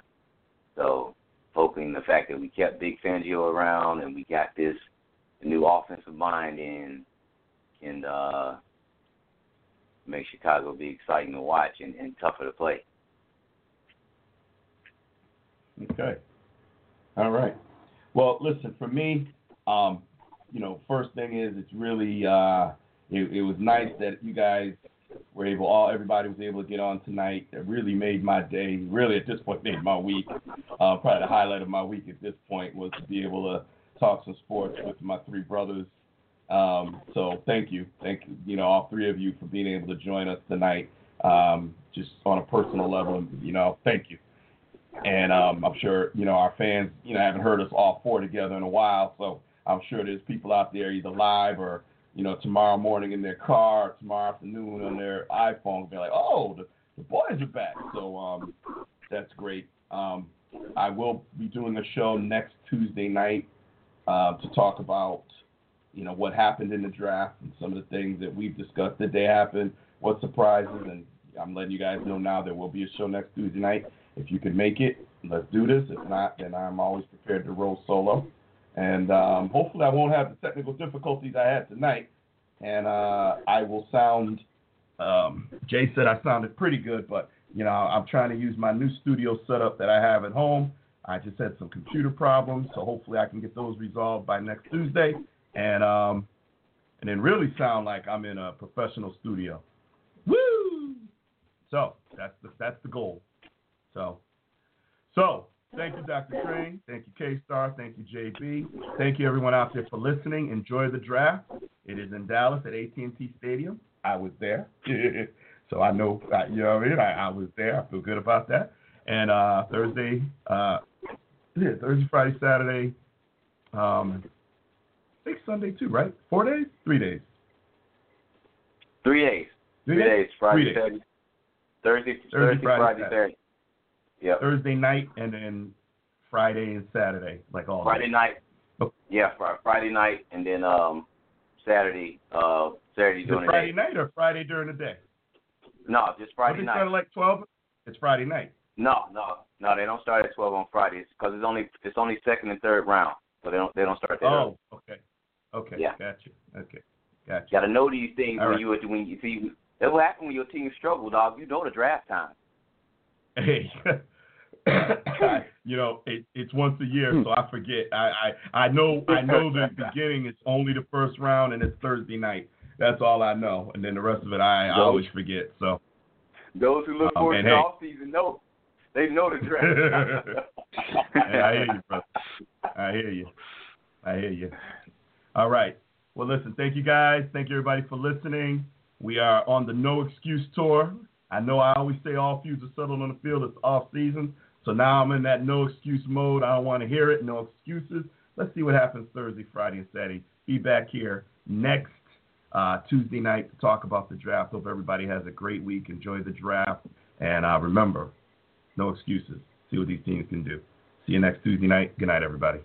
Speaker 8: So hoping the fact that we kept Vic Fangio around and we got this new offensive mind in can uh, make Chicago be exciting to watch and, and tougher to play.
Speaker 3: Okay. All right. Well, listen, for me, um, you know, first thing is it's really uh, it, it was nice that you guys were able, all everybody was able to get on tonight. It really made my day. Really, at this point, made my week. Uh, probably the highlight of my week at this point was to be able to talk some sports with my three brothers. Um, so thank you, thank you, you know, all three of you for being able to join us tonight. Um, just on a personal level, you know, thank you. And um, I'm sure you know our fans, you know, haven't heard us all four together in a while, so I'm sure there's people out there either live or you know tomorrow morning in their car, or tomorrow afternoon on their iPhone, be like, oh, the, the boys are back. So um, that's great. Um, I will be doing a show next Tuesday night uh, to talk about you know what happened in the draft and some of the things that we've discussed that they happened, what surprises, and I'm letting you guys know now there will be a show next Tuesday night. If you can make it, let's do this. If not, then I'm always prepared to roll solo. And um, hopefully I won't have the technical difficulties I had tonight, and uh, I will sound. Um, Jay said I sounded pretty good, but you know I'm trying to use my new studio setup that I have at home. I just had some computer problems, so hopefully I can get those resolved by next Tuesday, and um, and then really sound like I'm in a professional studio. Woo! So that's the that's the goal. So so thank you, Dr. Train. Thank you, K Star. Thank you, JB. Thank you, everyone out there for listening. Enjoy the draft. It is in Dallas at AT&T Stadium. I was there, so I know. You know what I mean? I, I was there. I feel good about that. And uh, Thursday, uh, yeah, Thursday, Friday, Saturday. Um, I think Sunday too, right? Four days, three days.
Speaker 5: Three days.
Speaker 3: Three,
Speaker 5: Three days. Friday,
Speaker 3: Three days.
Speaker 5: Saturday. Thursday,
Speaker 3: Thursday,
Speaker 5: Thursday,
Speaker 3: Friday,
Speaker 5: Friday,
Speaker 3: Saturday.
Speaker 5: Saturday. Yep.
Speaker 3: Thursday night and then Friday and Saturday, like all
Speaker 5: Friday
Speaker 3: day.
Speaker 5: night.
Speaker 3: Oh.
Speaker 5: Yeah, Fri- Friday night, and then um Saturday. Uh, Saturday
Speaker 3: Is
Speaker 5: during
Speaker 3: Friday
Speaker 5: the day.
Speaker 3: night or Friday during the day?
Speaker 5: No, just Friday night.
Speaker 3: start at like twelve? It's Friday night.
Speaker 5: No, no, no. They don't start at twelve on Fridays because it's only it's only second and third round, so they don't they don't start that early.
Speaker 3: Oh, okay, okay,
Speaker 5: Yeah.
Speaker 3: gotcha, okay, gotcha.
Speaker 5: You got to know these things
Speaker 3: All
Speaker 5: when
Speaker 3: right.
Speaker 5: you when you see. That's what happens when your team struggle, dog. You know the draft time.
Speaker 3: Hey, you know, it, it's once a year, so hmm. I forget. I, I I know I know the beginning. It's only the first round, and it's Thursday night. That's all I know, and then the rest of it I, I always forget. So
Speaker 5: Those who look
Speaker 3: Oh,
Speaker 5: forward to the
Speaker 3: hey.
Speaker 5: off season know they know the draft.
Speaker 3: Hey, I hear you, brother. I hear you. I hear you. All right. Well, listen, thank you guys. Thank you, everybody, for listening. We are on the No Excuse Tour. I know I always say all feuds are settled on the field. It's off season. So now I'm in that no excuse mode. I don't want to hear it. No excuses. Let's see what happens Thursday, Friday, and Saturday. Be back here next uh, Tuesday night to talk about the draft. Hope everybody has a great week. Enjoy the draft. And uh, remember, no excuses. See what these teams can do. See you next Tuesday night. Good night, everybody.